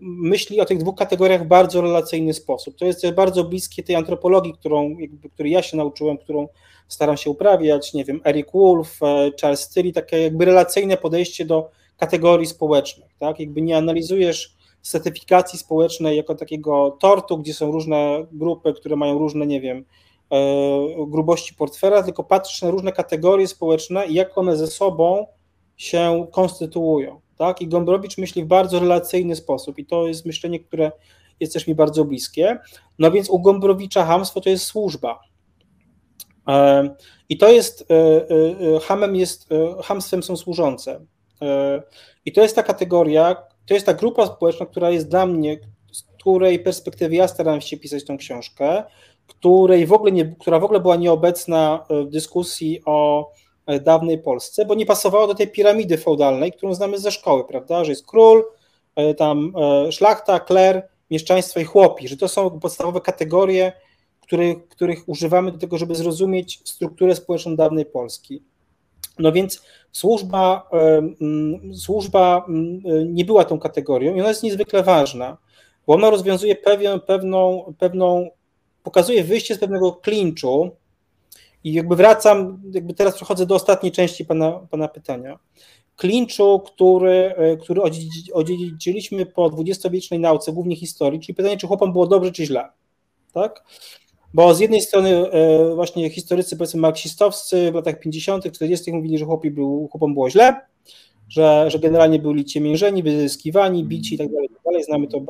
myśli o tych dwóch kategoriach w bardzo relacyjny sposób. To jest bardzo bliskie tej antropologii, którą, jakby, której ja się nauczyłem, którą staram się uprawiać, nie wiem, Eric Wolf, e, Charles Tilly, takie jakby relacyjne podejście do kategorii społecznych, tak, jakby nie analizujesz certyfikacji społecznej jako takiego tortu, gdzie są różne grupy, które mają różne, nie wiem, e, grubości portfela, tylko patrzysz na różne kategorie społeczne i jak one ze sobą się konstytuują. Tak? I Gombrowicz myśli w bardzo relacyjny sposób i to jest myślenie, które jest też mi bardzo bliskie. No więc u Gombrowicza hamstwo to jest służba. E, I to jest, e, e, hamem jest, hamstwem są służące. I to jest ta kategoria, to jest ta grupa społeczna, która jest dla mnie, z której perspektywy ja starałem się pisać tą książkę, której w ogóle nie, która w ogóle była nieobecna w dyskusji o E, dawnej Polsce, bo nie pasowało do tej piramidy feudalnej, którą znamy ze szkoły, prawda, że jest król, e, tam e, szlachta, kler, mieszczaństwo i chłopi, że to są podstawowe kategorie, których, których używamy do tego, żeby zrozumieć strukturę społeczną dawnej Polski. No więc służba, służba nie była tą kategorią i ona jest niezwykle ważna, bo ona rozwiązuje pewien, pewną, pewną, pokazuje wyjście z pewnego klinczu, i jakby wracam, jakby teraz przechodzę do ostatniej części pana, pana pytania. Klinczu, który, e, który odziedziczyliśmy po dwudziestowiecznej nauce, głównie historii, czyli pytanie, czy chłopom było dobrze, czy źle. Tak? Bo z jednej strony e, właśnie historycy, powiedzmy marksistowscy w latach 50., 40. mówili, że chłopi był, chłopom było źle, że, że generalnie byli ciemiężeni, wyzyskiwani, bici i tak dalej, tak dalej. Znamy to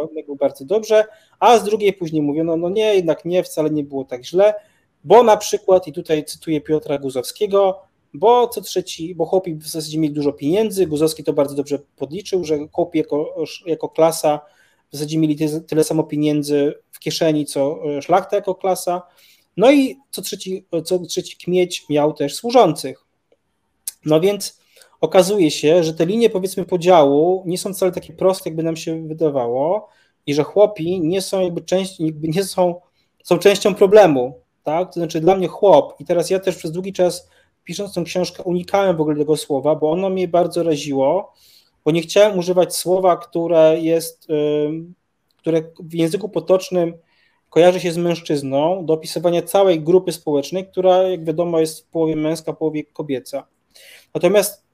bardzo dobrze, a z drugiej później mówiono, no nie, jednak nie, wcale nie było tak źle bo na przykład, i tutaj cytuję Piotra Guzowskiego, bo co trzeci, bo chłopi w zasadzie mieli dużo pieniędzy, Guzowski to bardzo dobrze podliczył, że chłopi jako, jako klasa w zasadzie mieli tyle, tyle samo pieniędzy w kieszeni, co e, szlachta jako klasa, no i co trzeci, co trzeci kmieć miał też służących. No więc okazuje się, że te linie powiedzmy podziału nie są wcale takie proste, jakby nam się wydawało i że chłopi nie są jakby jakby nie są, są częścią problemu, tak? To znaczy dla mnie chłop i teraz ja też przez długi czas pisząc tę książkę unikałem w ogóle tego słowa, bo ono mnie bardzo raziło, bo nie chciałem używać słowa, które jest, które w języku potocznym kojarzy się z mężczyzną, do opisywania całej grupy społecznej, która jak wiadomo jest w połowie męska, w połowie kobieca. Natomiast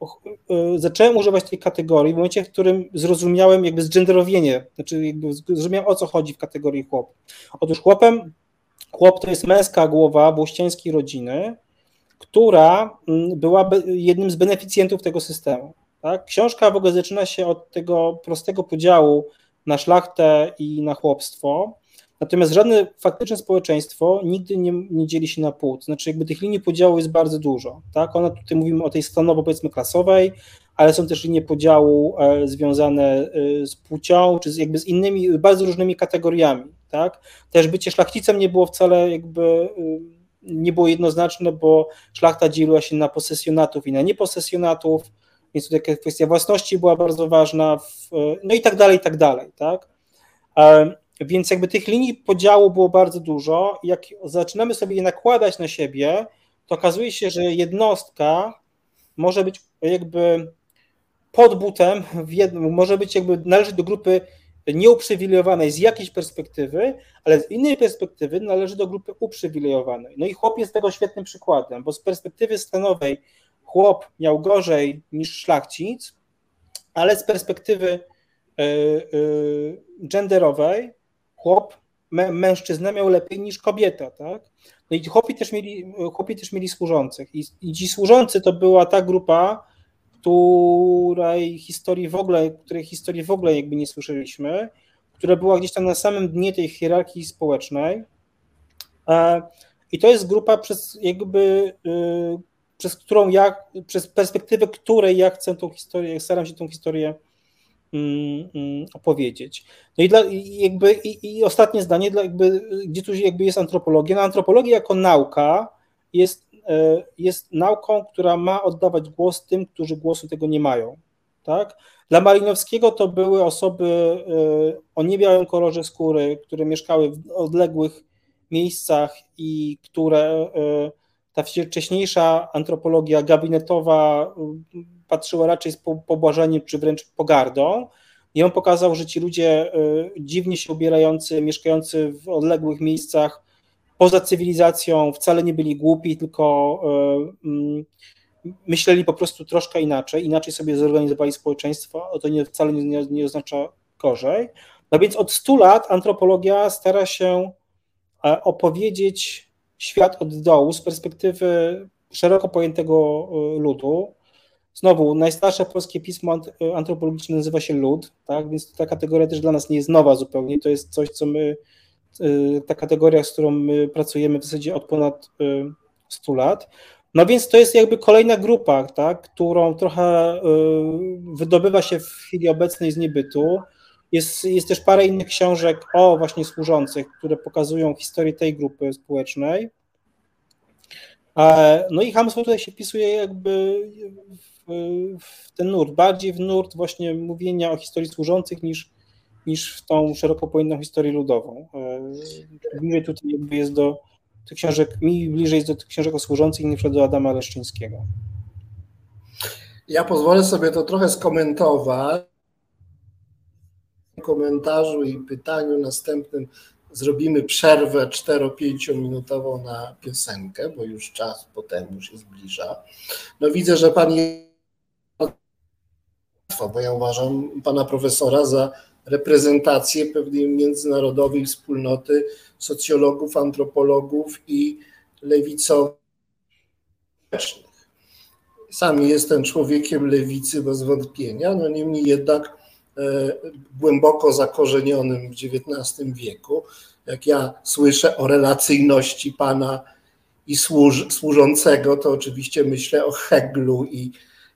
y, zacząłem używać tej kategorii w momencie, w którym zrozumiałem jakby zgenderowienie, znaczy jakby zrozumiałem o co chodzi w kategorii chłop. Otóż chłopem, chłop to jest męska głowa włościańskiej rodziny, która mm, była jednym z beneficjentów tego systemu. Tak? Książka w ogóle zaczyna się od tego prostego podziału na szlachtę i na chłopstwo, natomiast żadne faktyczne społeczeństwo nigdy nie, nie dzieli się na pół, znaczy jakby tych linii podziału jest bardzo dużo. Tak? Ona tutaj mówimy o tej stanowo powiedzmy klasowej, ale są też linie podziału e, związane e, z płcią, czy z, jakby z innymi, bardzo różnymi kategoriami. Tak? Też bycie szlachcicem nie było wcale jakby e, nie było jednoznaczne, bo szlachta dzieliła się na posesjonatów i na nieposesjonatów, więc tutaj kwestia własności była bardzo ważna, w, no i tak dalej, i tak dalej, tak? Więc jakby tych linii podziału było bardzo dużo. Jak zaczynamy sobie je nakładać na siebie, to okazuje się, że jednostka może być jakby pod butem, może być jakby należeć do grupy nieuprzywilejowanej z jakiejś perspektywy, ale z innej perspektywy należy do grupy uprzywilejowanej. No i chłop jest tego świetnym przykładem, bo z perspektywy stanowej chłop miał gorzej niż szlachcic, ale z perspektywy y, y, genderowej chłop, mężczyzna miał lepiej niż kobieta, tak? No i chłopi też mieli, chłopi też mieli służących i, i ci służący to była ta grupa, której historii w ogóle, której historii w ogóle jakby nie słyszeliśmy, która była gdzieś tam na samym dnie tej hierarchii społecznej. E, I to jest grupa przez jakby y, przez którą ja, przez perspektywę której ja chcę tą historię, staram się tą historię mm, mm, opowiedzieć. No i, dla, jakby, i, i ostatnie zdanie, dla, jakby, gdzie tu jakby jest antropologia. No, antropologia jako nauka jest jest nauką, która ma oddawać głos tym, którzy głosu tego nie mają. Tak? Dla Malinowskiego to były osoby e, o niebiałym kolorze skóry, które mieszkały w odległych miejscach i które e, ta wcześniejsza antropologia gabinetowa patrzyła raczej z pobłażaniem czy wręcz pogardą. I on pokazał, że ci ludzie dziwnie się ubierający, mieszkający w odległych miejscach, poza cywilizacją wcale nie byli głupi, tylko e, mm, myśleli po prostu troszkę inaczej, inaczej sobie zorganizowali społeczeństwo, to nie, wcale nie, nie oznacza gorzej. No więc od 100 lat antropologia stara się e, opowiedzieć świat od dołu z perspektywy szeroko pojętego e, ludu. Znowu, najstarsze polskie pismo antropologiczne nazywa się lud, tak? więc ta kategoria też dla nas nie jest nowa zupełnie, to jest coś, co my ta kategoria, z którą my pracujemy w zasadzie od ponad 100 y, lat. No więc to jest jakby kolejna grupa, tak, którą trochę y, wydobywa się w chwili obecnej z niebytu. Jest, jest też parę innych książek o właśnie służących, które pokazują historię tej grupy społecznej. No i hamstwo tutaj się wpisuje jakby w, w ten nurt, bardziej w nurt właśnie mówienia o historii służących niż niż w tą szeroko pojętą historię ludową. E, bliżej tutaj jakby jest do tych książek, mi bliżej jest do tych książek o służących niż do Adama Leszczyńskiego. Ja pozwolę sobie to trochę skomentować. W komentarzu i pytaniu następnym zrobimy przerwę 4-5 minutową na piosenkę, bo już czas potem się zbliża. No widzę, że pan bo ja uważam pana profesora za reprezentację pewnej międzynarodowej wspólnoty socjologów, antropologów i lewicowych. Sam jestem człowiekiem lewicy bez wątpienia, no niemniej jednak e, głęboko zakorzenionym w XIX wieku. Jak ja słyszę o relacyjności pana i służ, służącego, to oczywiście myślę o Heglu i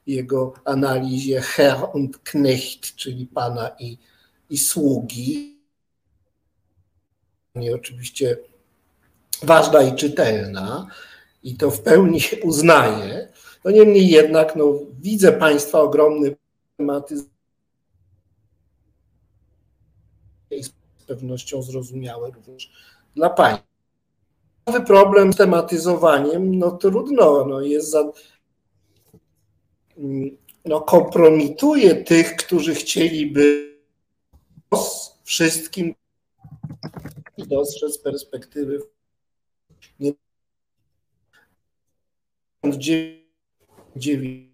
jego analizie Herr und Knecht, czyli pana i, i sługi. Nie oczywiście ważna i czytelna i to w pełni uznaję. No niemniej jednak no, widzę Państwa ogromny tematy i z pewnością zrozumiałe również dla Państwa. Nowy problem z tematyzowaniem, no trudno, no jest za, no kompromituje tych, którzy chcieliby wszystkim dostrzec perspektywy nie dziewięć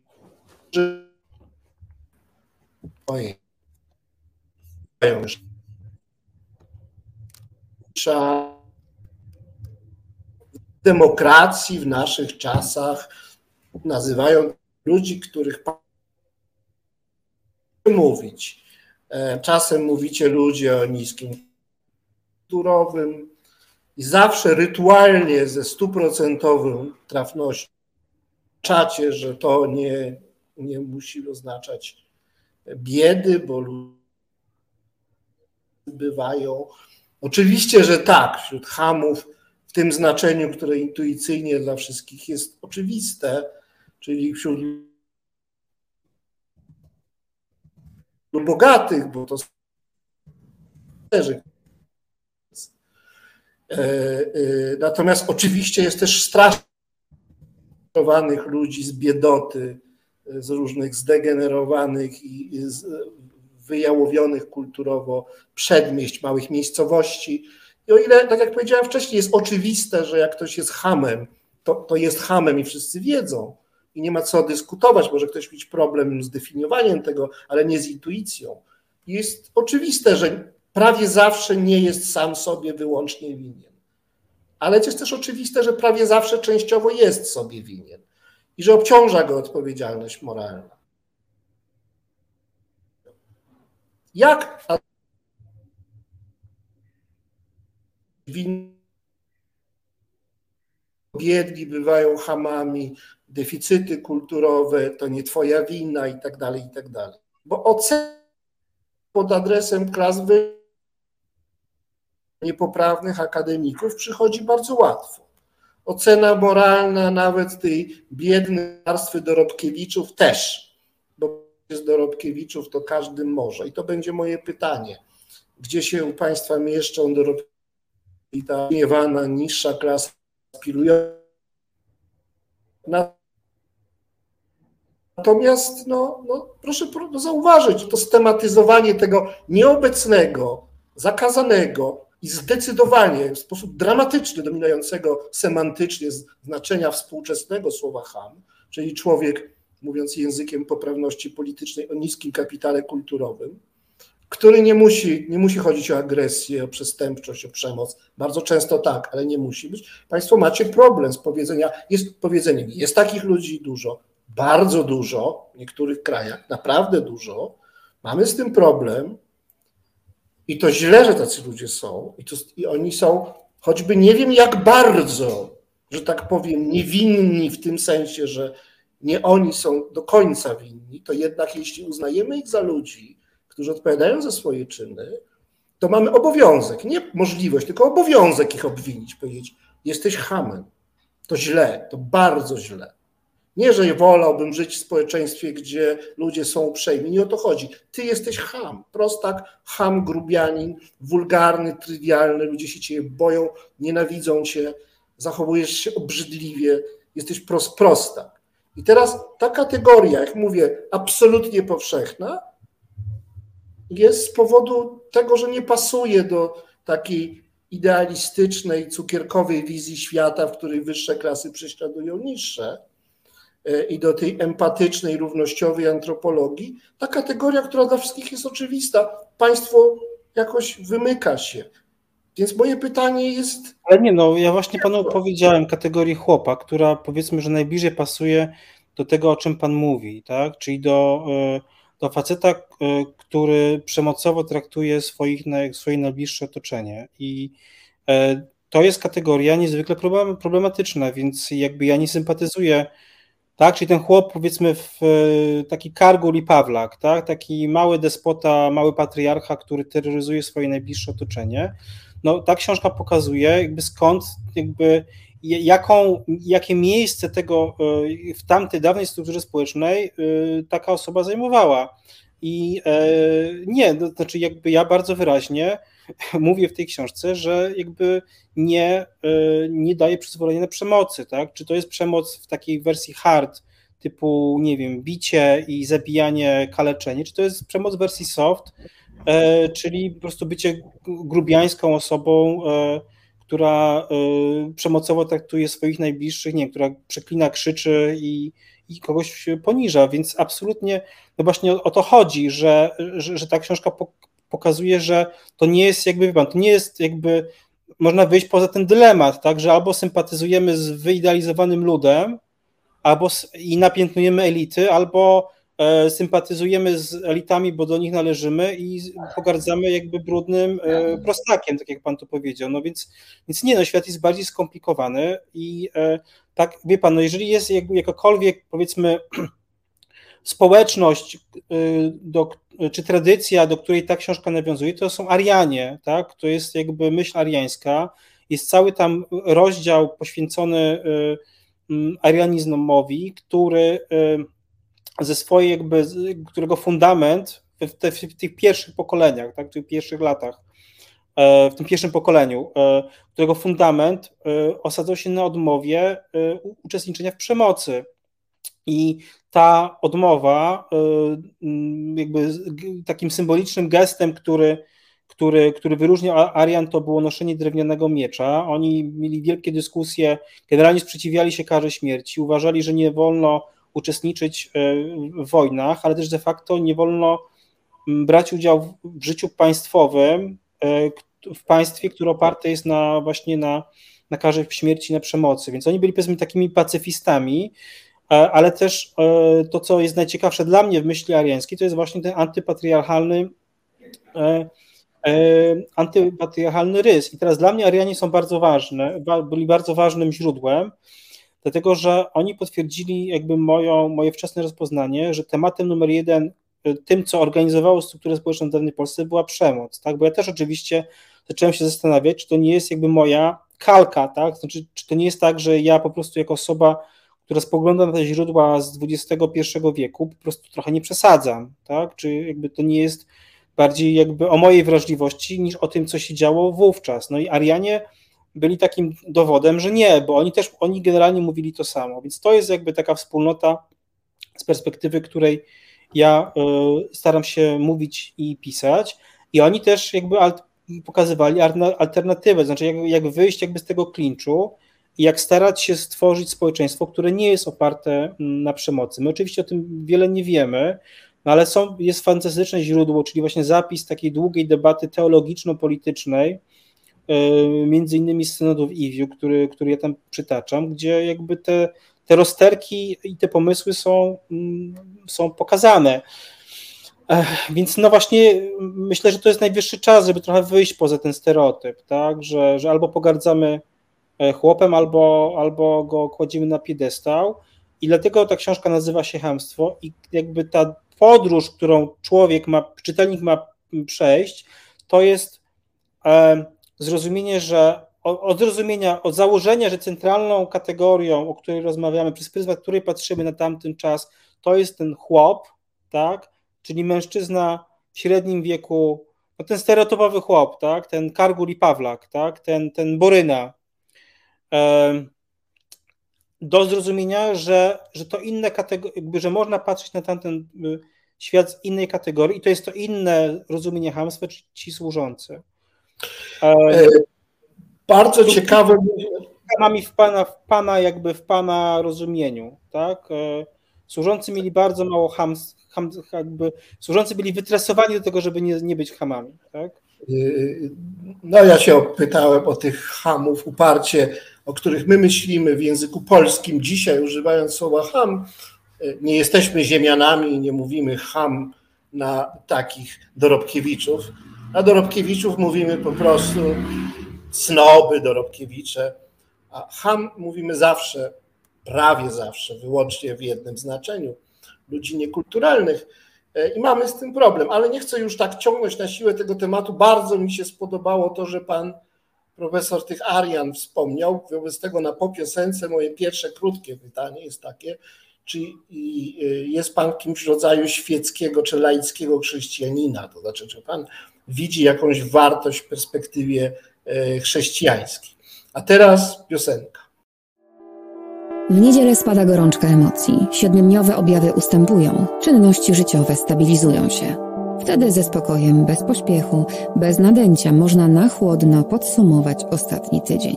ojej demokracji w naszych czasach nazywają ludzi, których mówić. E, czasem mówicie ludzie o niskim kulturowym i zawsze rytualnie ze stuprocentową trafnością czacie, że to nie, nie musi oznaczać biedy, bo ludzie bywają. Oczywiście, że tak, wśród hamów, w tym znaczeniu, które intuicyjnie dla wszystkich jest oczywiste, czyli wśród bogatych, bo to e, e, Natomiast oczywiście jest też strasznych ludzi z biedoty, z różnych zdegenerowanych i wyjałowionych kulturowo przedmieść, małych miejscowości. I o ile, tak jak powiedziałem wcześniej, jest oczywiste, że jak ktoś jest hamem, to, to jest hamem i wszyscy wiedzą, i nie ma co dyskutować. Może ktoś mieć problem z definiowaniem tego, ale nie z intuicją. Jest oczywiste, że prawie zawsze nie jest sam sobie wyłącznie winien. Ale jest też oczywiste, że prawie zawsze częściowo jest sobie winien i że obciąża go odpowiedzialność moralna. Jak biedni bywają hamami, deficyty kulturowe, to nie twoja wina i tak dalej, i tak dalej. Bo ocena pod adresem klas niepoprawnych akademików przychodzi bardzo łatwo. Ocena moralna nawet tej biednej warstwy Dorobkiewiczów też, bo z Dorobkiewiczów to każdy może. I to będzie moje pytanie. Gdzie się u Państwa mieszczą Dorobkiewicze i ta gniewana, niższa klasa aspirująca na Natomiast no, no, proszę zauważyć, to stematyzowanie tego nieobecnego, zakazanego i zdecydowanie w sposób dramatyczny dominującego semantycznie znaczenia współczesnego słowa ham, czyli człowiek, mówiąc językiem poprawności politycznej, o niskim kapitale kulturowym, który nie musi, nie musi chodzić o agresję, o przestępczość, o przemoc. Bardzo często tak, ale nie musi być. Państwo macie problem z powiedzenia, jest powiedzeniem, jest takich ludzi dużo, bardzo dużo w niektórych krajach, naprawdę dużo. Mamy z tym problem i to źle, że tacy ludzie są i, to, i oni są choćby nie wiem jak bardzo, że tak powiem, niewinni w tym sensie, że nie oni są do końca winni, to jednak jeśli uznajemy ich za ludzi, którzy odpowiadają za swoje czyny, to mamy obowiązek, nie możliwość, tylko obowiązek ich obwinić, powiedzieć: Jesteś hamem. To źle, to bardzo źle. Nie, że wolałbym żyć w społeczeństwie, gdzie ludzie są uprzejmi. Nie o to chodzi. Ty jesteś ham, prostak, ham, grubianin, wulgarny, trywialny. Ludzie się ciebie boją, nienawidzą cię, zachowujesz się obrzydliwie, jesteś prost, prostak. I teraz ta kategoria, jak mówię, absolutnie powszechna, jest z powodu tego, że nie pasuje do takiej idealistycznej, cukierkowej wizji świata, w której wyższe klasy prześladują niższe i do tej empatycznej, równościowej antropologii, ta kategoria, która dla wszystkich jest oczywista, państwo jakoś wymyka się. Więc moje pytanie jest. Ale nie, no ja właśnie panu powiedziałem kategorii chłopa, która powiedzmy, że najbliżej pasuje do tego, o czym pan mówi, tak? Czyli do, e, do faceta, e, który przemocowo traktuje swoich, swoje najbliższe otoczenie. I to jest kategoria niezwykle problematyczna, więc jakby ja nie sympatyzuję, tak, czyli ten chłop powiedzmy w taki Kargul i Pawlak, tak, taki mały despota, mały patriarcha, który terroryzuje swoje najbliższe otoczenie, no ta książka pokazuje jakby skąd jakby jaką, jakie miejsce tego e, w tamtej dawnej strukturze społecznej e, taka osoba zajmowała. I e, nie, to znaczy jakby ja bardzo wyraźnie mówię w tej książce, że jakby nie, nie daje przyzwolenia na przemocy, tak? Czy to jest przemoc w takiej wersji hard, typu, nie wiem, bicie i zabijanie, kaleczenie, czy to jest przemoc w wersji soft, czyli po prostu bycie grubiańską osobą, która y, przemocowo traktuje swoich najbliższych, nie która przeklina, krzyczy i, i kogoś poniża, więc absolutnie no właśnie o, o to chodzi, że, że, że ta książka pokazuje, że to nie jest jakby, to nie jest jakby, można wyjść poza ten dylemat, tak, że albo sympatyzujemy z wyidealizowanym ludem, albo i napiętnujemy elity, albo E, sympatyzujemy z elitami, bo do nich należymy i pogardzamy jakby brudnym e, prostakiem, tak jak pan to powiedział. No więc, więc nie, no świat jest bardziej skomplikowany i e, tak, wie pan, no jeżeli jest jakakolwiek powiedzmy społeczność do, czy tradycja, do której ta książka nawiązuje, to są Arianie, tak? To jest jakby myśl ariańska. Jest cały tam rozdział poświęcony arianizmowi, który ze swojej jakby, którego fundament w, te, w tych pierwszych pokoleniach, tak, w tych pierwszych latach, e, w tym pierwszym pokoleniu, e, którego fundament e, osadzał się na odmowie uczestniczenia w przemocy. I ta odmowa, jakby takim symbolicznym gestem, który, który, który wyróżniał Arian, to było noszenie drewnianego miecza. Oni mieli wielkie dyskusje, generalnie sprzeciwiali się karze śmierci, uważali, że nie wolno uczestniczyć e, w wojnach, ale też de facto nie wolno mm, brać udziału w życiu państwowym e, w państwie, które oparte jest na właśnie na, na karze śmierci, na przemocy. Więc oni byli powiedzmy takimi pacyfistami, ale też to, co jest najciekawsze dla mnie w myśli ariańskiej, to jest właśnie ten antypatriarchalny antypatriarchalny rys. I teraz dla mnie Arianie są bardzo ważne, byli bardzo ważnym źródłem, dlatego że oni potwierdzili jakby moją, moje wczesne rozpoznanie, że tematem numer jeden, tym, co organizowało strukturę społeczną w dawnej Polsce, była przemoc, tak, bo ja też oczywiście zacząłem się zastanawiać, czy to nie jest jakby moja kalka, tak, znaczy, czy to nie jest tak, że ja po prostu jako osoba, która spogląda na te źródła z XXI wieku, po prostu trochę nie przesadzam, tak, czy jakby to nie jest bardziej jakby o mojej wrażliwości niż o tym, co się działo wówczas. No i Arianie byli takim dowodem, że nie, bo oni też, oni generalnie mówili to samo, więc to jest jakby taka wspólnota z perspektywy, której ja y, staram się mówić i pisać. I oni też jakby pokazywali alternatywę, znaczy jak, jak wyjść jakby z tego klinczu i jak starać się stworzyć społeczeństwo, które nie jest oparte mm, na przemocy. My oczywiście o tym wiele nie wiemy, no ale są, jest fantastyczne źródło, czyli właśnie zapis takiej długiej debaty teologiczno-politycznej, E, między innymi z synodów IWIU, który, który ja tam przytaczam, gdzie jakby te, te rozterki i te pomysły są, mm, są pokazane. Więc no właśnie myślę, że to jest najwyższy czas, żeby trochę wyjść poza ten stereotyp, tak? że, że albo pogardzamy chłopem, albo, albo go kładziemy na piedestał i dlatego ta książka nazywa się Hamstwo i jakby ta podróż, którą człowiek ma, czytelnik ma przejść, to jest zrozumienie, że od zrozumienia, od założenia, że centralną kategorią, o której rozmawiamy, przez pryzmat której patrzymy na tamten czas, to jest ten chłop, tak? Czyli mężczyzna w średnim wieku, no ten stereotypowy chłop, tak? Ten Kargul i Pawlak, tak? Ten, ten Boryna. Do zrozumienia, że, że to inne kategorie, że można patrzeć na tamten y, świat z innej kategorii i to jest to inne rozumienie hamstwa, czyli ci służący. E, bardzo ciekawe. Hamami w pana, w pana, jakby w pana rozumieniu, tak? E, służący mieli bardzo mało ham, ham jakby, służący byli wytresowani do tego, żeby nie, nie być hamami, tak? E, no ja się pytałem o tych hamów uparcie, o których my myślimy w języku polskim dzisiaj, używając słowa ham. Nie jesteśmy ziemianami, nie mówimy ham na takich dorobkiewiczów. A do Robkiewiczów mówimy po prostu cnoby, dorobkiewicze. A ham mówimy zawsze, prawie zawsze, wyłącznie w jednym znaczeniu, ludzi niekulturalnych. E, I mamy z tym problem, ale nie chcę już tak ciągnąć na siłę tego tematu. Bardzo mi się spodobało to, że pan profesor tych Arian wspomniał. Wobec tego na po piosence moje pierwsze krótkie pytanie jest takie, czy jest pan kimś w rodzaju świeckiego czy laickiego chrześcijanina? To znaczy, czy pan widzi jakąś wartość w perspektywie e, chrześcijańskiej? A teraz piosenka. W niedzielę spada gorączka emocji, siedmiodniowe objawy ustępują, czynności życiowe stabilizują się. Wtedy ze spokojem, bez pośpiechu, bez nadęcia można na chłodno podsumować ostatni tydzień.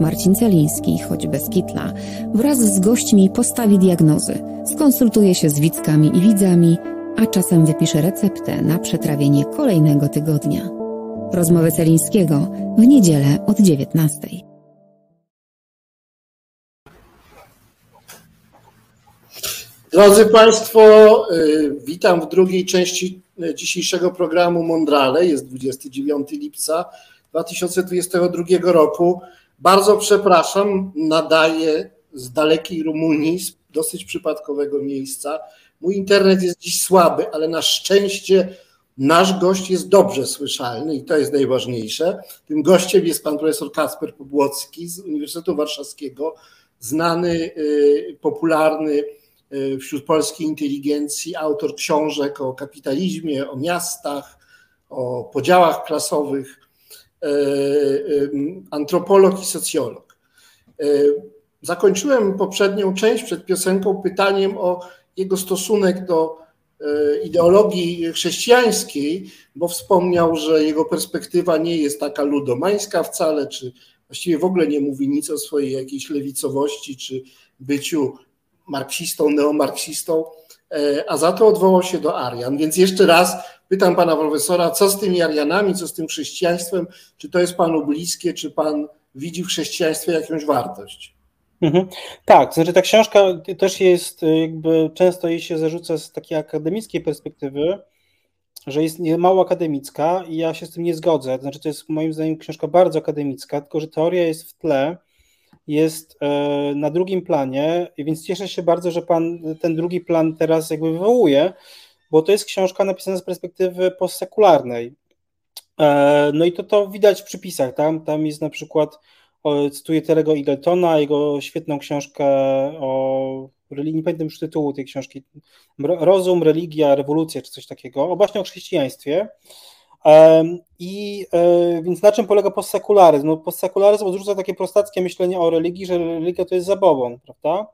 Marcin Celiński, choć bez kitla, wraz z gośćmi postawi diagnozy, skonsultuje się z widzkami i widzami, a czasem wypisze receptę na przetrawienie kolejnego tygodnia. Rozmowy Celińskiego w niedzielę od 19. Drodzy Państwo, y, witam w drugiej części dzisiejszego programu Mondrale. Jest 29 lipca 2022 roku. Bardzo przepraszam, nadaję z dalekiej Rumunii, z dosyć przypadkowego miejsca. Mój internet jest dziś słaby, ale na szczęście nasz gość jest dobrze słyszalny i to jest najważniejsze. Tym gościem jest pan profesor Kasper Pobłocki z Uniwersytetu Warszawskiego, znany, y, popularny wśród polskiej inteligencji, autor książek o kapitalizmie, o miastach, o podziałach klasowych, y, antropolog i socjolog. Zakończyłem poprzednią część przed piosenką pytaniem o jego stosunek do ideologii chrześcijańskiej, bo wspomniał, że jego perspektywa nie jest taka ludomańska wcale, czy właściwie w ogóle nie mówi nic o swojej jakiejś lewicowości, czy byciu marksistą, neomarksistą, e, a za to odwołał się do Arian. Więc jeszcze raz pytam pana profesora, co z tymi Arianami, co z tym chrześcijaństwem, czy to jest panu bliskie, czy pan widzi w chrześcijaństwie jakąś wartość? Mhm. Tak, znaczy ta książka też jest y, jakby często jej się zarzuca z takiej akademickiej perspektywy, że jest mało akademicka i ja się z tym nie zgodzę. Znaczy to jest moim zdaniem książka bardzo akademicka, tylko że teoria jest w tle, jest e, na drugim planie, więc cieszę się bardzo, że pan ten drugi plan teraz jakby wywołuje, bo to jest książka napisana z perspektywy postsekularnej. E, no i to, to widać w przypisach, tam, tam jest na przykład cytuję Terego Eagletona, jego świetną książkę o religii, nie pamiętam już tytułu tej książki, Rozum, Religia, Rewolucja, czy coś takiego, o właśnie o chrześcijaństwie. I e, więc na czym polega postsekularyzm? No, postsekularyzm odrzuca takie prostackie myślenie o religii, że religia to jest zabobon, prawda?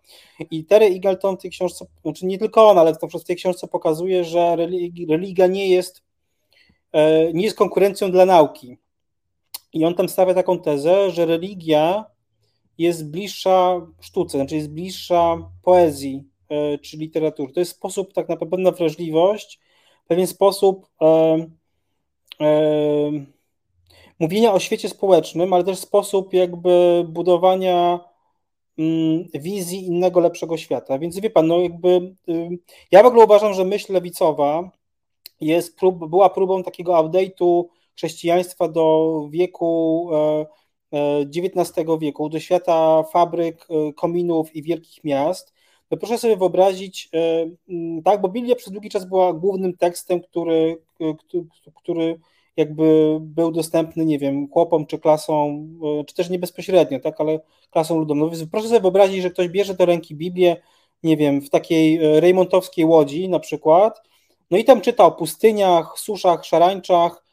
I Terry Eagleton w tej książce, znaczy nie tylko on, ale na w tej książce pokazuje, że religia nie jest, e, nie jest konkurencją dla nauki. I on tam stawia taką tezę, że religia jest bliższa sztuce, znaczy jest bliższa poezji e, czy literatury. To jest sposób, tak naprawdę, pewna wrażliwość, pewien sposób mówienia o świecie społecznym, ale też sposób jakby budowania mm, wizji innego, lepszego świata. Więc wie pan, no jakby ja w ogóle uważam, że myśl lewicowa jest prób, była próbą takiego update'u chrześcijaństwa do wieku XIX e, e, wieku, do świata fabryk, e, kominów i wielkich miast, to proszę sobie wyobrazić, tak, bo Biblia przez długi czas była głównym tekstem, który, który jakby był dostępny, nie wiem, chłopom czy klasom, czy też nie bezpośrednio, tak, ale klasom ludom. No więc proszę sobie wyobrazić, że ktoś bierze do ręki Biblię, nie wiem, w takiej rejmontowskiej łodzi na przykład, no i tam czyta o pustyniach, suszach, szarańczach,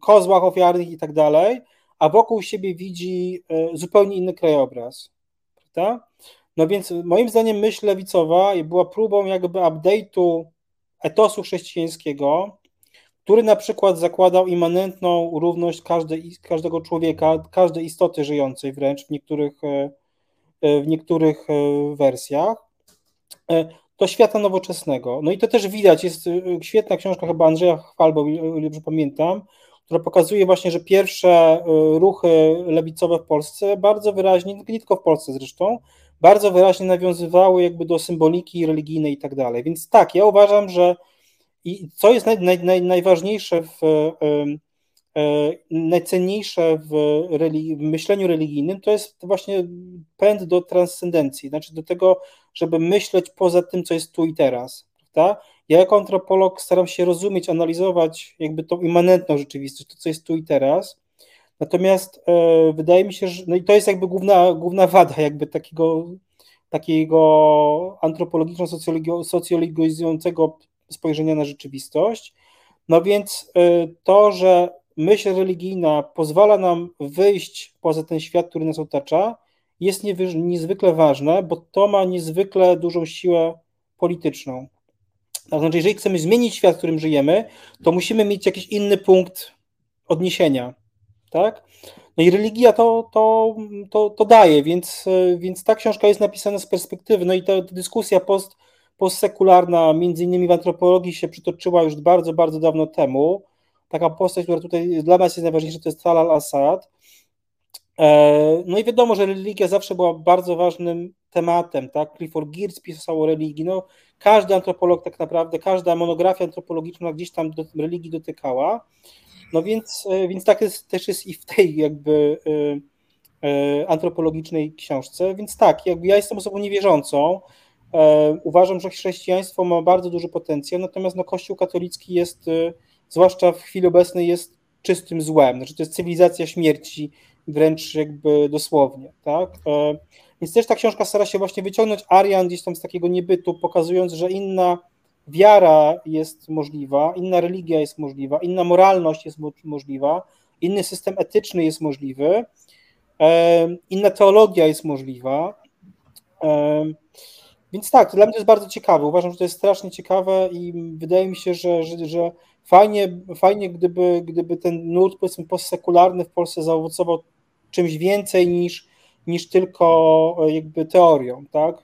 kozłach ofiarnych i tak dalej, a wokół siebie widzi e, zupełnie inny krajobraz. No więc moim zdaniem myśl lewicowa była próbą jakby update'u etosu chrześcijańskiego, który na przykład zakładał immanentną równość każdej, każdego człowieka, każdej istoty żyjącej wręcz w niektórych, e, e, w niektórych wersjach do świata nowoczesnego. No i to też widać, jest świetna książka chyba Andrzeja Chwalbo, o ile pamiętam, która pokazuje właśnie, że pierwsze y, ruchy lewicowe w Polsce bardzo wyraźnie, nie tylko w Polsce zresztą, bardzo wyraźnie nawiązywały jakby do symboliki religijnej i tak dalej. Więc tak, ja uważam, że i co jest naj, naj, naj, najważniejsze w, najcenniejsze w, w myśleniu religijnym to jest właśnie pęd do transcendencji, znaczy do tego, żeby myśleć poza tym, co jest tu i teraz. Prawda? Ja jako antropolog staram się rozumieć, analizować jakby tą immanentną rzeczywistość, to co jest tu i teraz. Natomiast e, wydaje mi się, że no i to jest jakby główna, główna wada jakby takiego, takiego antropologiczno-socjologizującego spojrzenia na rzeczywistość. No więc e, to, że myśl religijna pozwala nam wyjść poza ten świat, który nas otacza, jest niezwykle ważne, bo to ma niezwykle dużą siłę polityczną. To znaczy, jeżeli chcemy zmienić świat, w którym żyjemy, to musimy mieć jakiś inny punkt odniesienia. Tak? No i religia to, to, to, to daje, więc, więc ta książka jest napisana z perspektywy. No i ta, dyskusja post, postsekularna, między innymi w antropologii, się przytoczyła już bardzo, bardzo dawno temu. Taka postać, która tutaj dla nas jest najważniejsza, to jest Talal Assad. E, no i wiadomo, że religia zawsze była bardzo ważnym tematem, tak? Clifford Geertz pisał o religii, no każdy antropolog tak naprawdę, każda monografia antropologiczna gdzieś tam do religii dotykała, no więc, e, więc tak jest, też jest i w tej jakby e, antropologicznej książce, więc tak, jakby ja jestem osobą niewierzącą, uważam, że chrześcijaństwo ma bardzo duży potencjał, natomiast no, Kościół katolicki jest, zwłaszcza w chwili obecnej, jest czystym złem, znaczy to jest cywilizacja śmierci, wręcz jakby dosłownie, tak? E, więc też ta książka stara się właśnie wyciągnąć Arian gdzieś tam z takiego niebytu, pokazując, że inna wiara jest możliwa, inna religia jest możliwa, inna moralność jest możliwa, inny system etyczny jest możliwy, e, inna teologia jest możliwa. E, więc tak, dla mnie to jest bardzo ciekawe. Uważam, że to jest strasznie ciekawe i wydaje mi się, że, że, że fajnie, fajnie gdyby, gdyby ten nurt powiedzmy postsekularny w Polsce zaowocował czymś więcej niż, niż tylko e, jakby teorią, tak?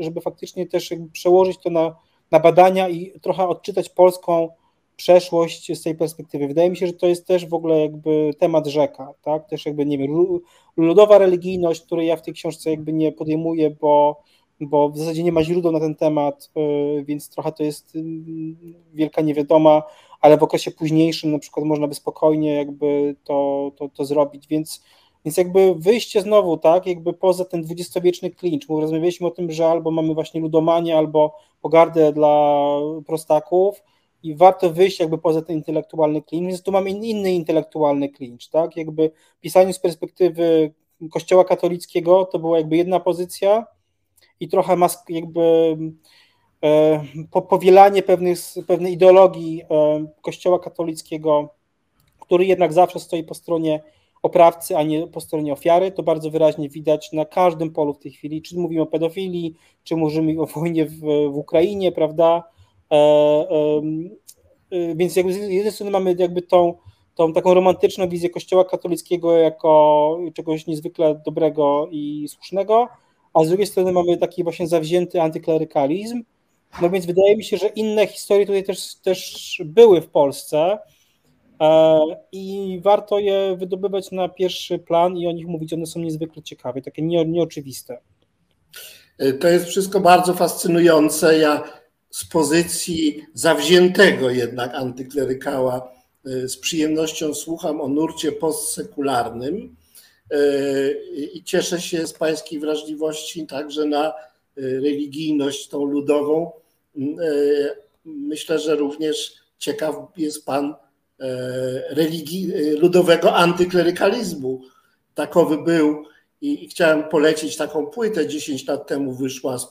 żeby faktycznie też jakby przełożyć to na, na badania i trochę odczytać polską przeszłość z tej perspektywy. Wydaje mi się, że to jest też w ogóle jakby temat rzeka, tak? Też jakby, nie wiem, ludowa religijność, której ja w tej książce jakby nie podejmuję, bo, bo w zasadzie nie ma źródeł na ten temat, e, więc trochę to jest mm, wielka niewiadoma, ale w okresie późniejszym na przykład można by spokojnie jakby to, to, to zrobić, więc więc jakby wyjście znowu, tak, jakby poza ten dwudziestowieczny klincz, bo rozmawialiśmy o tym, że albo mamy właśnie ludomanię, albo pogardę dla prostaków i warto wyjść jakby poza ten intelektualny klincz, więc tu mamy inny intelektualny klincz, tak, jakby pisanie z perspektywy kościoła katolickiego to była jakby jedna pozycja i trochę mask, jakby e, powielanie pewnych, pewnej ideologii e, kościoła katolickiego, który jednak zawsze stoi po stronie oprawcy, a nie po stronie ofiary. To bardzo wyraźnie widać na każdym polu w tej chwili, czy mówimy o pedofilii, czy mówimy o wojnie w, w Ukrainie, prawda? E, e, więc jakby z jednej strony mamy jakby tą, tą taką romantyczną wizję Kościoła katolickiego jako czegoś niezwykle dobrego i słusznego, a z drugiej strony mamy taki właśnie zawzięty antyklerykalizm. No więc wydaje mi się, że inne historie tutaj też, też były w Polsce, E, i warto je wydobywać na pierwszy plan i o nich mówić. One są niezwykle ciekawe, takie nie, nieoczywiste. E, to jest wszystko bardzo fascynujące. Ja z pozycji zawziętego jednak antyklerykała e, z przyjemnością słucham o nurcie postsekularnym i cieszę się z pańskiej wrażliwości także na religijność tą ludową. Myślę, że również ciekaw jest pan E, religii, e, ludowego antyklerykalizmu. Takowy był i chciałem polecić taką płytę, 10 lat temu wyszła z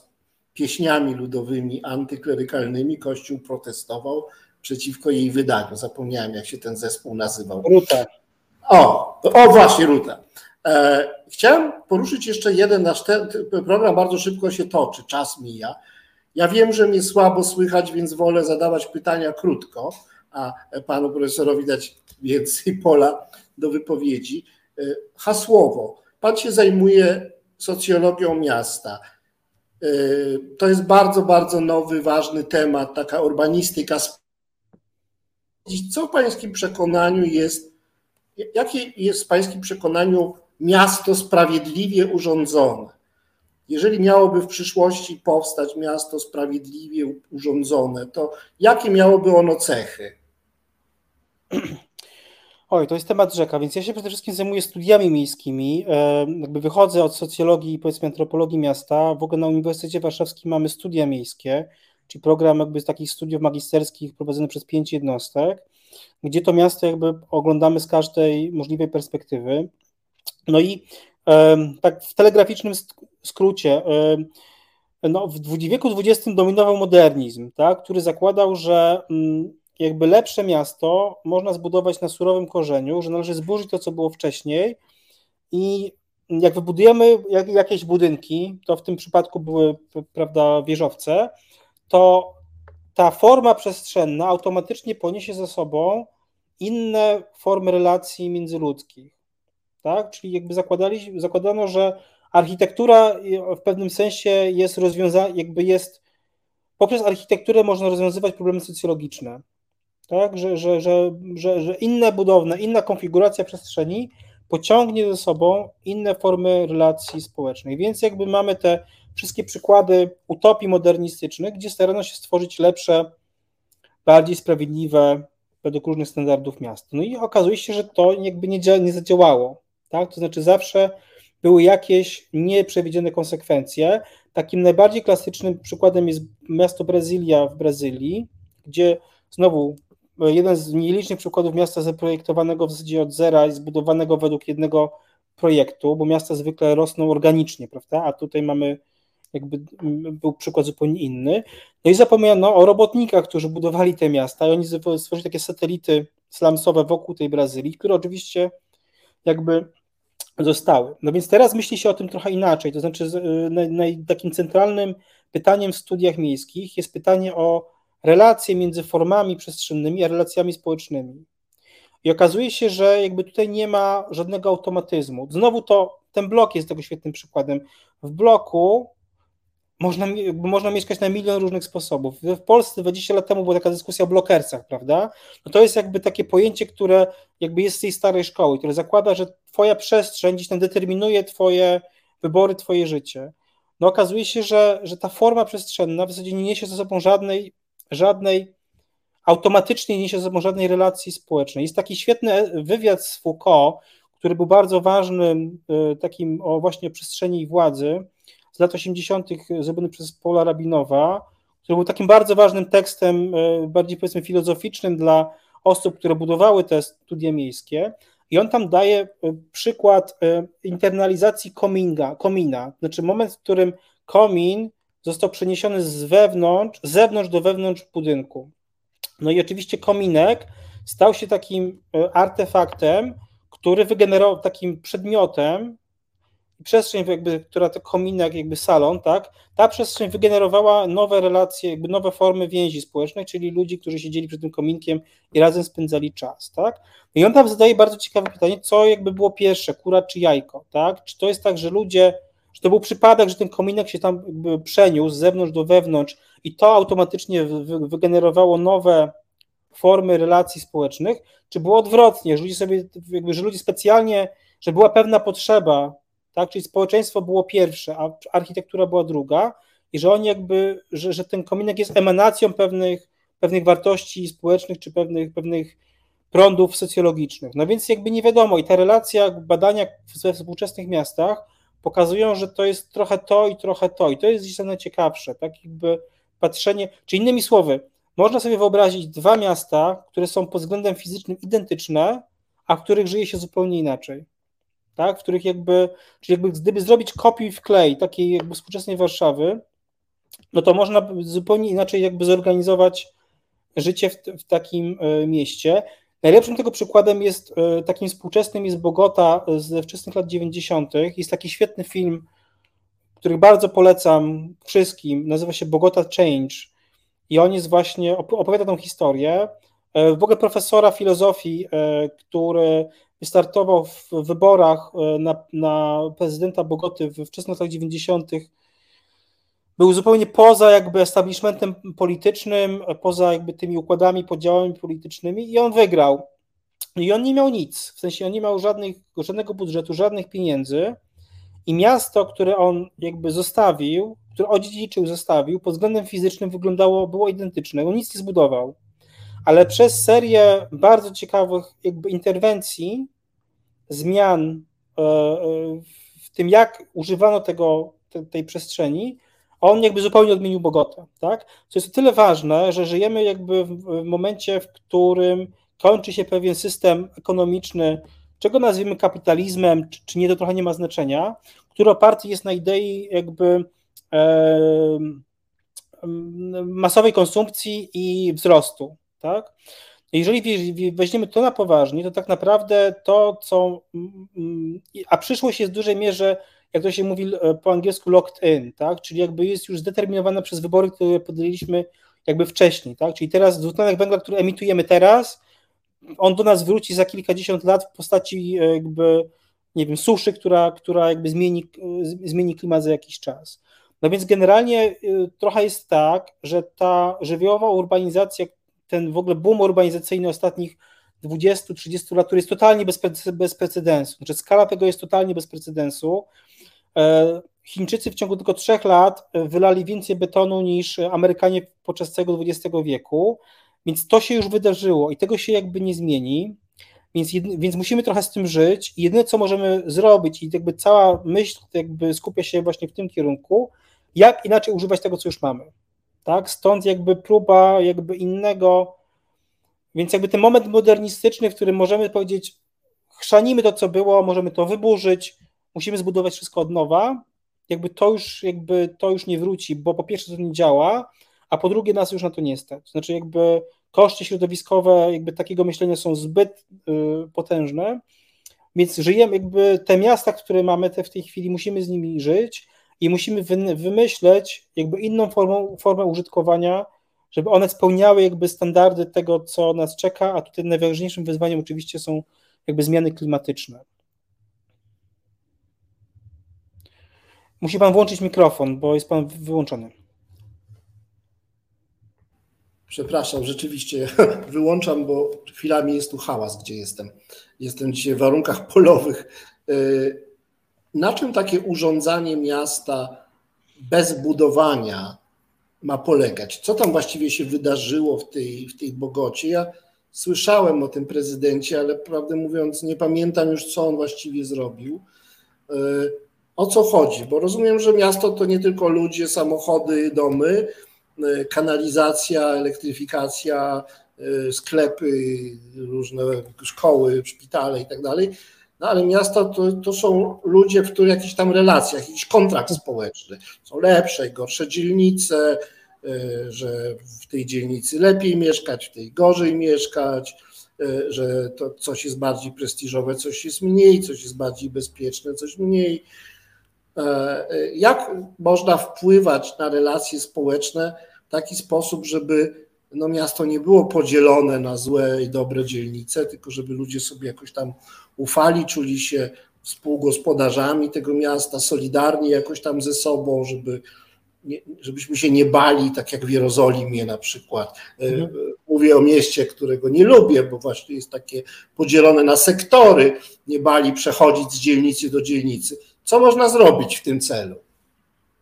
pieśniami ludowymi antyklerykalnymi. Kościół protestował przeciwko jej wydaniu. Zapomniałem, jak się ten zespół nazywał. Ruta. O, o właśnie, Ruta. E, chciałem poruszyć jeszcze jeden nasz ten, program bardzo szybko się toczy, czas mija. Ja wiem, że mnie słabo słychać, więc wolę zadawać pytania krótko a panu profesorowi dać więcej pola do wypowiedzi. E, hasłowo. Pan się zajmuje socjologią miasta. E, to jest bardzo, bardzo nowy, ważny temat, taka urbanistyka. Co w pańskim przekonaniu jest, jakie jest w pańskim przekonaniu miasto sprawiedliwie urządzone? Jeżeli miałoby w przyszłości powstać miasto sprawiedliwie urządzone, to jakie miałoby ono cechy? Oj, to jest temat rzeka, więc ja się przede wszystkim zajmuję studiami miejskimi. E, jakby wychodzę od socjologii i powiedzmy antropologii miasta. W ogóle na Uniwersytecie Warszawskim mamy studia miejskie, czyli program jakby z takich studiów magisterskich prowadzony przez pięć jednostek, gdzie to miasto jakby oglądamy z każdej możliwej perspektywy. No i tak w telegraficznym skrócie, no, w wieku XX dominował modernizm, tak, który zakładał, że mm, jakby lepsze miasto można zbudować na surowym korzeniu, że należy zburzyć to, co było wcześniej i jak wybudujemy jakieś budynki, to w tym przypadku były prawda, wieżowce, to ta forma przestrzenna automatycznie poniesie ze sobą inne formy relacji międzyludzkich. Tak? Czyli jakby zakładali, zakładano, że architektura w pewnym sensie jest rozwiązana, jakby jest poprzez architekturę można rozwiązywać problemy socjologiczne tak? że, że, że, że, inne budowne, inna konfiguracja przestrzeni pociągnie ze sobą inne formy relacji społecznej. Więc jakby mamy te wszystkie przykłady utopii modernistycznych, gdzie starano się stworzyć lepsze, bardziej sprawiedliwe, według różnych standardów miasta. No i okazuje się, że to jakby nie, nie zadziałało. Tak? To znaczy zawsze były jakieś nieprzewidziane konsekwencje. Takim najbardziej klasycznym przykładem jest miasto Brazylia w Brazylii, gdzie znowu jeden z nielicznych przykładów miasta zaprojektowanego w zasadzie od zera i zbudowanego według jednego projektu, bo miasta zwykle rosną organicznie, prawda? A tutaj mamy jakby był przykład zupełnie inny. No i zapomniano o robotnikach, którzy budowali te miasta i oni stworzyli takie satelity slamsowe wokół tej Brazylii, które oczywiście jakby zostały. No więc teraz myśli się o tym trochę inaczej, to znaczy takim centralnym pytaniem w studiach miejskich jest pytanie o relacje między formami przestrzennymi a relacjami społecznymi. I okazuje się, że jakby tutaj nie ma żadnego automatyzmu. Znowu to ten blok jest tego świetnym przykładem. W bloku można, można mieszkać na milion różnych sposobów. W Polsce 20 lat temu była taka dyskusja o blokersach, prawda? No to jest jakby takie pojęcie, które jakby jest z tej starej szkoły, które zakłada, że twoja przestrzeń gdzieś tam determinuje twoje wybory, twoje życie. No okazuje się, że, że ta forma przestrzenna w zasadzie nie niesie ze sobą żadnej żadnej, automatycznie nie niesie ze sobą żadnej relacji społecznej. Jest taki świetny wywiad z Foucault, który był bardzo ważnym y, takim o właśnie przestrzeni władzy z lat 80. zrobiony przez Paula Rabinowa, który był takim bardzo ważnym tekstem, y, bardziej powiedzmy filozoficznym dla osób, które budowały te studia miejskie. I on tam daje y, przykład internalizacji kominga, komina, znaczy moment, w którym komin został przeniesiony z wewnątrz, z zewnątrz do wewnątrz budynku. No i oczywiście kominek stał się takim e, artefaktem, który wygenerował takim przedmiotem, przestrzeń, jakby, która to kominek, jakby salon, tak, ta przestrzeń wygenerowała nowe relacje, jakby nowe formy więzi społecznej, czyli ludzi, którzy siedzieli przed tym kominkiem i razem spędzali czas, tak. I on tam zadaje bardzo ciekawe pytanie, co jakby było pierwsze, kura czy jajko, tak, czy to jest tak, że ludzie że to był przypadek, że ten kominek się tam przeniósł z zewnątrz do wewnątrz i to automatycznie wygenerowało nowe formy relacji społecznych, czy było odwrotnie, że ludzie sobie, jakby, że ludzie specjalnie, że była pewna potrzeba, tak, czyli społeczeństwo było pierwsze, a architektura była druga i że oni jakby, że, że ten kominek jest emanacją pewnych, pewnych wartości społecznych, czy pewnych, pewnych prądów socjologicznych. No więc jakby nie wiadomo i ta relacja, badania we współczesnych miastach pokazują, że to jest trochę to i trochę to. I to jest gdzieś najciekawsze, tak jakby patrzenie, czy innymi słowy, można sobie wyobrazić dwa miasta, które są pod względem fizycznym identyczne, a w których żyje się zupełnie inaczej. Tak? W których jakby, czyli jakby gdyby zrobić kopiuj w klej takiej jakby współczesnej Warszawy, no to można zupełnie inaczej jakby zorganizować życie w, w takim e, mieście. Najlepszym tego przykładem jest, e, takim współczesnym jest Bogota ze wczesnych lat 90. Jest taki świetny film, który bardzo polecam wszystkim, nazywa się Bogota Change i on jest właśnie, opowiada tą historię, e, w ogóle profesora filozofii, e, który wystartował w wyborach na, na prezydenta Bogoty w wczesnych latach 90 był zupełnie poza jakby establishmentem politycznym, poza jakby tymi układami, podziałami politycznymi i on wygrał. I on nie miał nic, w sensie on nie miał żadnych, żadnego budżetu, żadnych pieniędzy i miasto, które on jakby zostawił, które odziedziczył, zostawił, pod względem fizycznym wyglądało, było identyczne, on nic nie zbudował. ale przez serię bardzo ciekawych jakby interwencji, zmian e, w tym, jak używano tego, tej przestrzeni, on jakby zupełnie odmienił Bogotę, tak? Co jest o tyle ważne, że żyjemy jakby w momencie, w którym kończy się pewien system ekonomiczny, czego nazwiemy kapitalizmem, czy, czy nie, to trochę nie ma znaczenia, który oparty jest na idei jakby e, masowej konsumpcji i wzrostu, tak? Jeżeli weźmiemy to na poważnie, to tak naprawdę to, co. A przyszłość jest w dużej mierze, jak to się mówi e, po angielsku, locked in, tak? Czyli jakby jest już zdeterminowana przez wybory, które podjęliśmy jakby wcześniej, tak? Czyli teraz dwutlenek węgla, który emitujemy teraz, on do nas wróci za kilkadziesiąt lat w postaci e, jakby, nie wiem, suszy, która, która jakby zmieni, e, zmieni klimat za jakiś czas. No więc generalnie trochę jest tak, że ta żywiołowa urbanizacja, ten w ogóle boom urbanizacyjny ostatnich 20-30 lat, który jest totalnie bez, bez precedensu. Znaczy skala tego jest totalnie bez precedensu. E, Chińczycy w ciągu tylko trzech lat e, wylali więcej betonu niż Amerykanie podczas całego XX wieku, więc to się już wydarzyło i tego się jakby nie zmieni. Więc, więc musimy trochę z tym żyć. I jedyne, co możemy zrobić, i jakby cała myśl jakby skupia się właśnie w tym kierunku, jak inaczej używać tego, co już mamy. Tak? Stąd jakby próba jakby innego, więc jakby ten moment modernistyczny, w którym możemy powiedzieć, chrzanimy to, co było, możemy to wyburzyć, musimy zbudować wszystko od nowa, jakby to już, jakby to już nie wróci, bo po pierwsze to nie działa, a po drugie nas już na to nie stać. Znaczy jakby koszty środowiskowe jakby takiego myślenia są zbyt y, potężne, więc żyjemy jakby te miasta, które mamy te w tej chwili, musimy z nimi żyć i musimy wymyśleć jakby inną formę, formę użytkowania, żeby one spełniały jakby standardy tego, co nas czeka, a tutaj najważniejszym wyzwaniem oczywiście są jakby zmiany klimatyczne. Musi pan włączyć mikrofon, bo jest pan wyłączony. Przepraszam, rzeczywiście wyłączam, bo chwilami jest tu hałas, gdzie jestem. Jestem dzisiaj w warunkach polowych. Y, na czym takie urządzanie miasta bez budowania ma polegać? Co tam właściwie się wydarzyło w tej, w tej Bogocie? Ja słyszałem o tym prezydencie, ale prawdę mówiąc, nie pamiętam już, co on właściwie zrobił. O co chodzi? Bo rozumiem, że miasto to nie tylko ludzie, samochody, domy, e, kanalizacja, elektryfikacja, e, sklepy, różne szkoły, szpitale i tak dalej no ale miasta to, to są ludzie, w których jakichś tam relacjach, jakiś kontrakt społeczny. Są lepsze i gorsze dzielnice, e, że w tej dzielnicy lepiej mieszkać, w tej gorzej mieszkać, że to coś jest bardziej prestiżowe, coś jest mniej, coś jest bardziej bezpieczne, coś mniej. E, jak można wpływać na relacje społeczne w taki sposób, żeby no miasto nie było podzielone na złe i dobre dzielnice, tylko żeby ludzie sobie jakoś tam ufali, czuli się współgospodarzami tego miasta, solidarni jakoś tam ze sobą, żeby nie, żebyśmy się nie bali, tak jak w Jerozolimie na przykład. E, mhm. Mówię o mieście, którego nie lubię, bo właśnie jest takie podzielone na sektory, nie bali przechodzić z dzielnicy do dzielnicy. Co można zrobić w tym celu?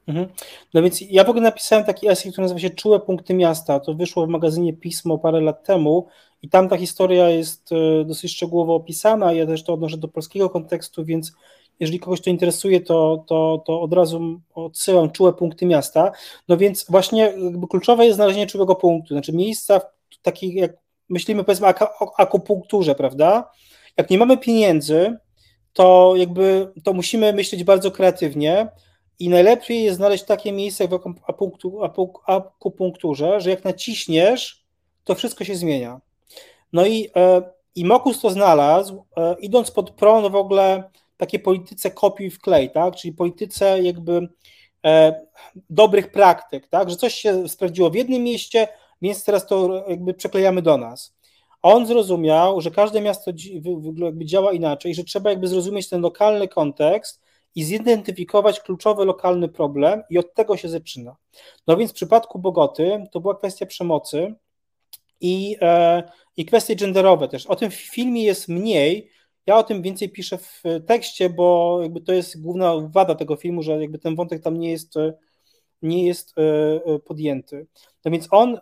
Mhm. No więc ja w ogóle napisałem taki esej, który nazywa się Czułe punkty miasta. To wyszło w magazynie Pismo parę lat temu i tam ta historia jest e, dosyć szczegółowo opisana. Ja też to odnoszę do polskiego kontekstu, więc jeżeli kogoś to interesuje, to, to, to od razu odsyłam czułe punkty miasta. No więc właśnie kluczowe jest znalezienie czułego punktu, znaczy miejsca takich, jak myślimy powiedzmy o akupunkturze, prawda? Jak nie mamy pieniędzy, to jakby to musimy myśleć bardzo kreatywnie i najlepiej jest znaleźć takie miejsce w akupunkturze, że jak naciśniesz, to wszystko się zmienia. No i, e, i Mokus to znalazł, e, idąc pod prąd w ogóle takiej polityce kopiuj wklej, tak? czyli polityce jakby e, dobrych praktyk, tak? że coś się sprawdziło w jednym mieście, więc teraz to jakby przeklejamy do nas. On zrozumiał, że każde miasto jakby działa inaczej, że trzeba jakby zrozumieć ten lokalny kontekst i zidentyfikować kluczowy lokalny problem i od tego się zaczyna. No więc w przypadku Bogoty to była kwestia przemocy i, e, i kwestie genderowe też. O tym w filmie jest mniej, ja o tym więcej piszę w tekście, bo jakby to jest główna wada tego filmu, że jakby ten wątek tam nie jest, nie jest e, e, podjęty. No więc on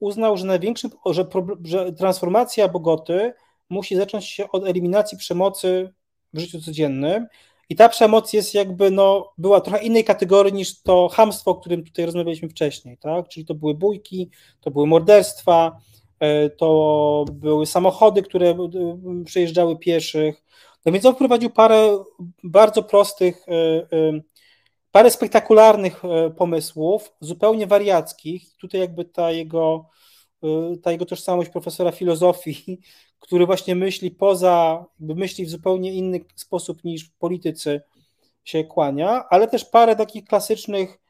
uznał, że największym, że, że transformacja Bogoty musi zacząć się od eliminacji przemocy w życiu codziennym. I ta przemoc jest jakby, no, była trochę innej kategorii niż to hamstwo, o którym tutaj rozmawialiśmy wcześniej, tak? Czyli to były bójki, to były morderstwa, e, to były samochody, które e, przejeżdżały pieszych. No więc on wprowadził parę bardzo prostych, e, parę spektakularnych pomysłów, zupełnie wariackich. Tutaj jakby ta jego, ta jego tożsamość profesora filozofii który właśnie myśli poza, myśli w zupełnie inny sposób niż politycy się kłania, ale też parę takich klasycznych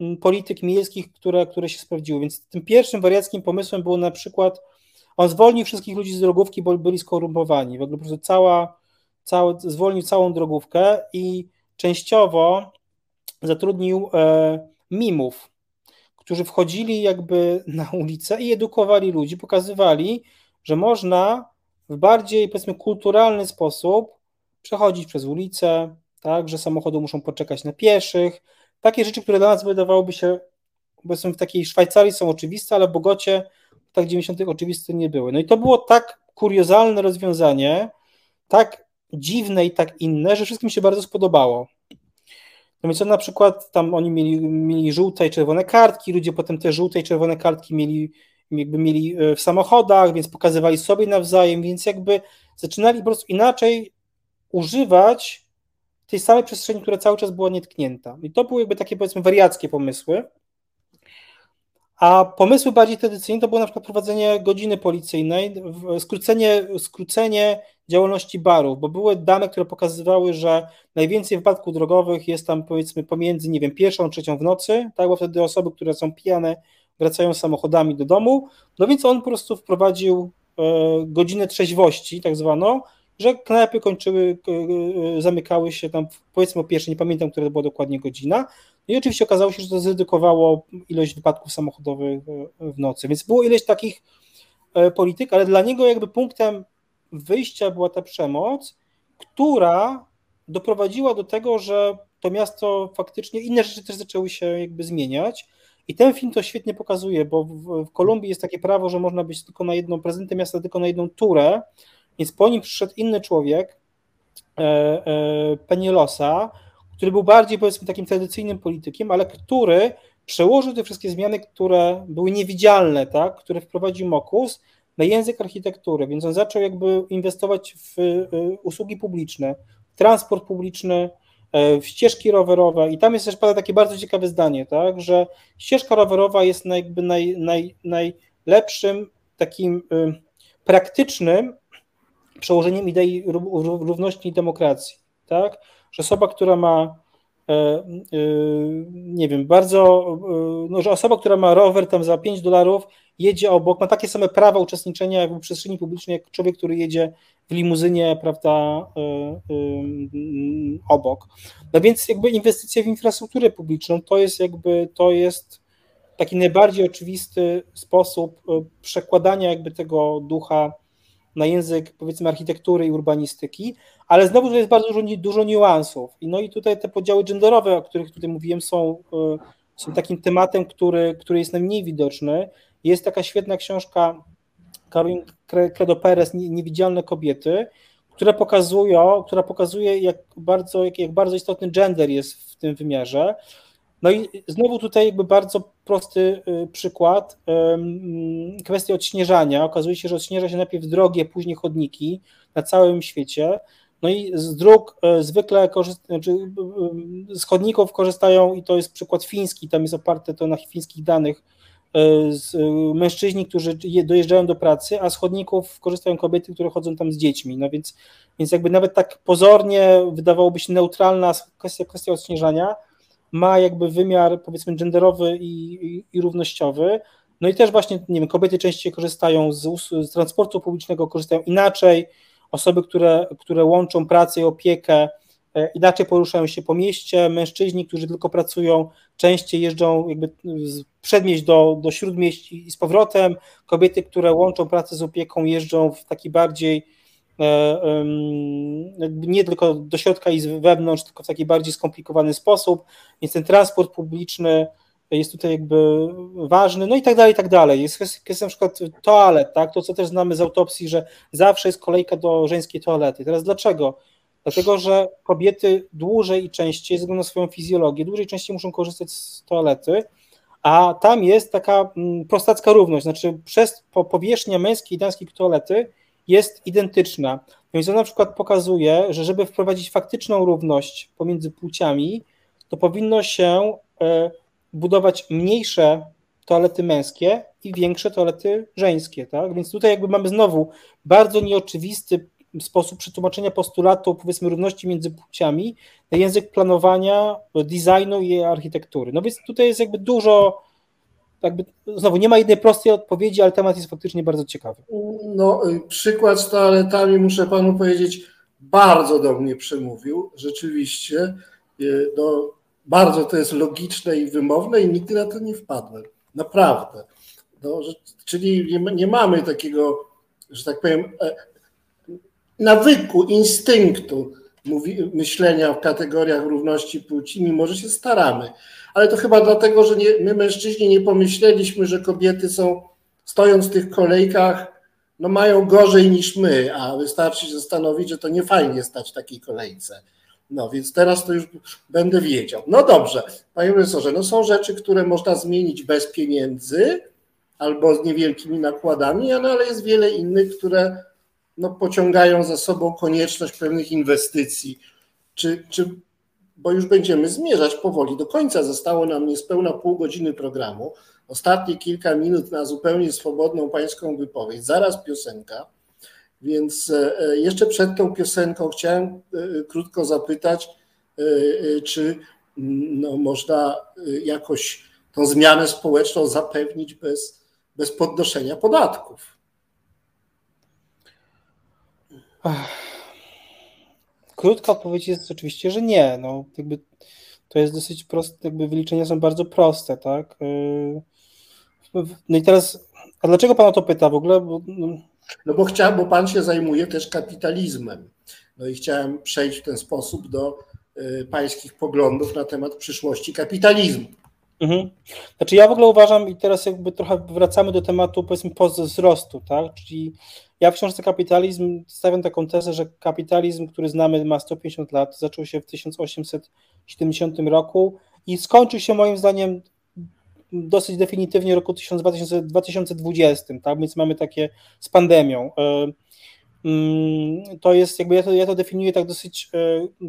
mm, polityk miejskich, które, które się sprawdziły. Więc tym pierwszym wariackim pomysłem było na przykład, on zwolnił wszystkich ludzi z drogówki, bo byli skorumpowani. W ogóle po prostu cała, cała, zwolnił całą drogówkę i częściowo zatrudnił e, mimów, którzy wchodzili jakby na ulicę i edukowali ludzi, pokazywali, że można w bardziej, powiedzmy, kulturalny sposób przechodzić przez ulicę, tak, że samochody muszą poczekać na pieszych. Takie rzeczy, które dla nas wydawałoby się, powiedzmy, w takiej Szwajcarii są oczywiste, ale w Bogocie w tak 90. oczywiste nie były. No i to było tak kuriozalne rozwiązanie, tak dziwne i tak inne, że wszystkim się bardzo spodobało. No więc na przykład tam oni mieli, mieli żółte i czerwone kartki, ludzie potem te żółte i czerwone kartki mieli jakby mieli e, w samochodach, więc pokazywali sobie nawzajem, więc jakby zaczynali po prostu inaczej używać tej samej przestrzeni, która cały czas była nietknięta. I to były jakby takie powiedzmy wariackie pomysły. A pomysły bardziej tradycyjne to było na przykład prowadzenie godziny policyjnej, skrócenie, skrócenie działalności barów, bo były dane, które pokazywały, że najwięcej wypadków drogowych jest tam powiedzmy pomiędzy, nie wiem, pierwszą, trzecią w nocy, tak, bo wtedy osoby, które są pijane, wracają samochodami do domu, no więc on po prostu wprowadził e, godzinę trzeźwości, tak zwaną, że knajpy kończyły, e, zamykały się tam powiedzmy o pierwszej, nie pamiętam, która to była dokładnie godzina. I oczywiście okazało się, że to zredukowało ilość wypadków samochodowych e, w nocy. Więc było ileś takich polityk, ale dla niego jakby punktem wyjścia była ta przemoc, która doprowadziła do tego, że to miasto faktycznie inne rzeczy też zaczęły się jakby zmieniać. I ten film to świetnie pokazuje, bo w, w Kolumbii jest takie prawo, że można być tylko na jedną, prezydentem miasta tylko na jedną turę, więc po nim przyszedł inny człowiek, e, e, Penielosa, który był bardziej powiedzmy takim tradycyjnym politykiem, ale który przełożył te wszystkie zmiany, które były niewidzialne, tak, które wprowadził Mokus na język architektury, więc on zaczął jakby inwestować w e, usługi publiczne, transport publiczny, E, w ścieżki rowerowe. I tam jest też pada takie bardzo ciekawe zdanie, tak, że ścieżka rowerowa jest jakby naj, naj, najlepszym takim y, praktycznym przełożeniem idei równości i demokracji, tak, że osoba, która ma e, y, nie wiem, bardzo, y, no, że osoba, która ma rower tam za 5 dolarów, jedzie obok, ma takie same prawa uczestniczenia w przestrzeni publicznej, jak człowiek, który jedzie w limuzynie, prawda, obok. No więc jakby inwestycje w infrastrukturę publiczną to jest jakby, to jest taki najbardziej oczywisty sposób przekładania jakby tego ducha na język powiedzmy architektury i urbanistyki, ale znowu to jest bardzo dużo, dużo niuansów. I no i tutaj te podziały genderowe, o których tutaj mówiłem, są, są takim tematem, który, który jest najmniej widoczny. Jest taka świetna książka Karolin Credo Perez, Niewidzialne kobiety, które pokazują, która pokazuje, jak bardzo, jak, jak bardzo istotny gender jest w tym wymiarze. No i znowu tutaj jakby bardzo prosty y, przykład, kwestia odśnieżania. Okazuje się, że odśnieża się najpierw drogie, później chodniki na całym świecie. No i z dróg y, zwykle korzyst- znaczy y, z chodników korzystają, i to jest przykład fiński, tam jest oparte to na fińskich danych, E, z, e, mężczyźni, którzy dojeżdżają do pracy, a z chodników korzystają kobiety, które chodzą tam z dziećmi. No więc, więc jakby nawet tak pozornie wydawałoby się neutralna kwestia, kwestia odśnieżania, ma jakby wymiar powiedzmy genderowy i, i, i równościowy. No i też właśnie, nie wiem, kobiety częściej korzystają z, z transportu publicznego, korzystają inaczej, osoby, które, które łączą pracę i opiekę, E, inaczej poruszają się po mieście, mężczyźni, którzy tylko pracują, częściej jeżdżą jakby z przedmieść do, do śródmieść i z powrotem, kobiety, które łączą pracę z opieką, jeżdżą w taki bardziej nie tylko do środka i wewnątrz, tylko w taki bardziej skomplikowany sposób, więc ten transport publiczny jest tutaj jakby ważny, no i tak dalej, i tak dalej. Jest kwestia na przykład toalet, tak, to co też znamy z autopsji, że zawsze jest kolejka do żeńskiej toalety. Teraz dlaczego? Dlatego, że kobiety dłużej i częściej, ze względu na swoją fizjologię, dłużej i częściej muszą korzystać z toalety, a tam jest taka mm, prostacka równość, znaczy przez powierzchnia męskiej i damskiej toalety jest identyczna. Więc on na przykład pokazuje, że żeby wprowadzić faktyczną równość pomiędzy płciami, to powinno się e, budować mniejsze toalety męskie i większe toalety żeńskie. Tak? Więc tutaj jakby mamy znowu bardzo nieoczywisty sposób przetłumaczenia postulatu, powiedzmy, równości między płciami na język planowania, designu i architektury. No więc tutaj jest jakby dużo, jakby, znowu nie ma jednej prostej odpowiedzi, ale temat jest faktycznie bardzo ciekawy. No, przykład z toaletami, muszę panu powiedzieć, bardzo do mnie przemówił, rzeczywiście. No, bardzo to jest logiczne i wymowne i nigdy na to nie wpadłem. Naprawdę. No, że, czyli nie, nie mamy takiego, że tak powiem, e, nawyku, instynktu mówi, myślenia w kategoriach równości płci, mimo że się staramy. Ale to chyba dlatego, że nie, my mężczyźni nie pomyśleliśmy, że kobiety są, stojąc w tych kolejkach, no mają gorzej niż my, a wystarczy się zastanowić, że to nie fajnie stać w takiej kolejce. No więc teraz to już będę wiedział. No dobrze, panie profesorze, no są rzeczy, które można zmienić bez pieniędzy albo z niewielkimi nakładami, no ale jest wiele innych, które no, pociągają za sobą konieczność pewnych inwestycji. Czy, czy, bo już będziemy zmierzać powoli do końca. Zostało nam niespełna pół godziny programu. Ostatnie kilka minut na zupełnie swobodną pańską wypowiedź. Zaraz piosenka. Więc e, e, jeszcze przed tą piosenką chciałem e, krótko zapytać, czy mm, no, można jakoś tą zmianę społeczną zapewnić bez, bez podnoszenia podatków. Krótka odpowiedź jest oczywiście, że nie. No, jakby to jest dosyć proste, jakby wyliczenia są bardzo proste, tak? No i teraz, a dlaczego pan o to pyta w ogóle? Bo, no, no bo chciałem, bo pan się zajmuje też kapitalizmem. No i chciałem przejść w ten sposób do y, pańskich poglądów na temat przyszłości kapitalizmu. Mhm. Znaczy ja w ogóle uważam i teraz jakby trochę wracamy do tematu powiedzmy wzrostu, tak? Czyli ja w książce Kapitalizm stawiam taką tezę, że kapitalizm, który znamy ma 150 lat, zaczął się w 1870 roku i skończył się moim zdaniem dosyć definitywnie roku 2020, tak? Więc mamy takie z pandemią. Mm, to jest jakby ja to, ja to definiuję tak dosyć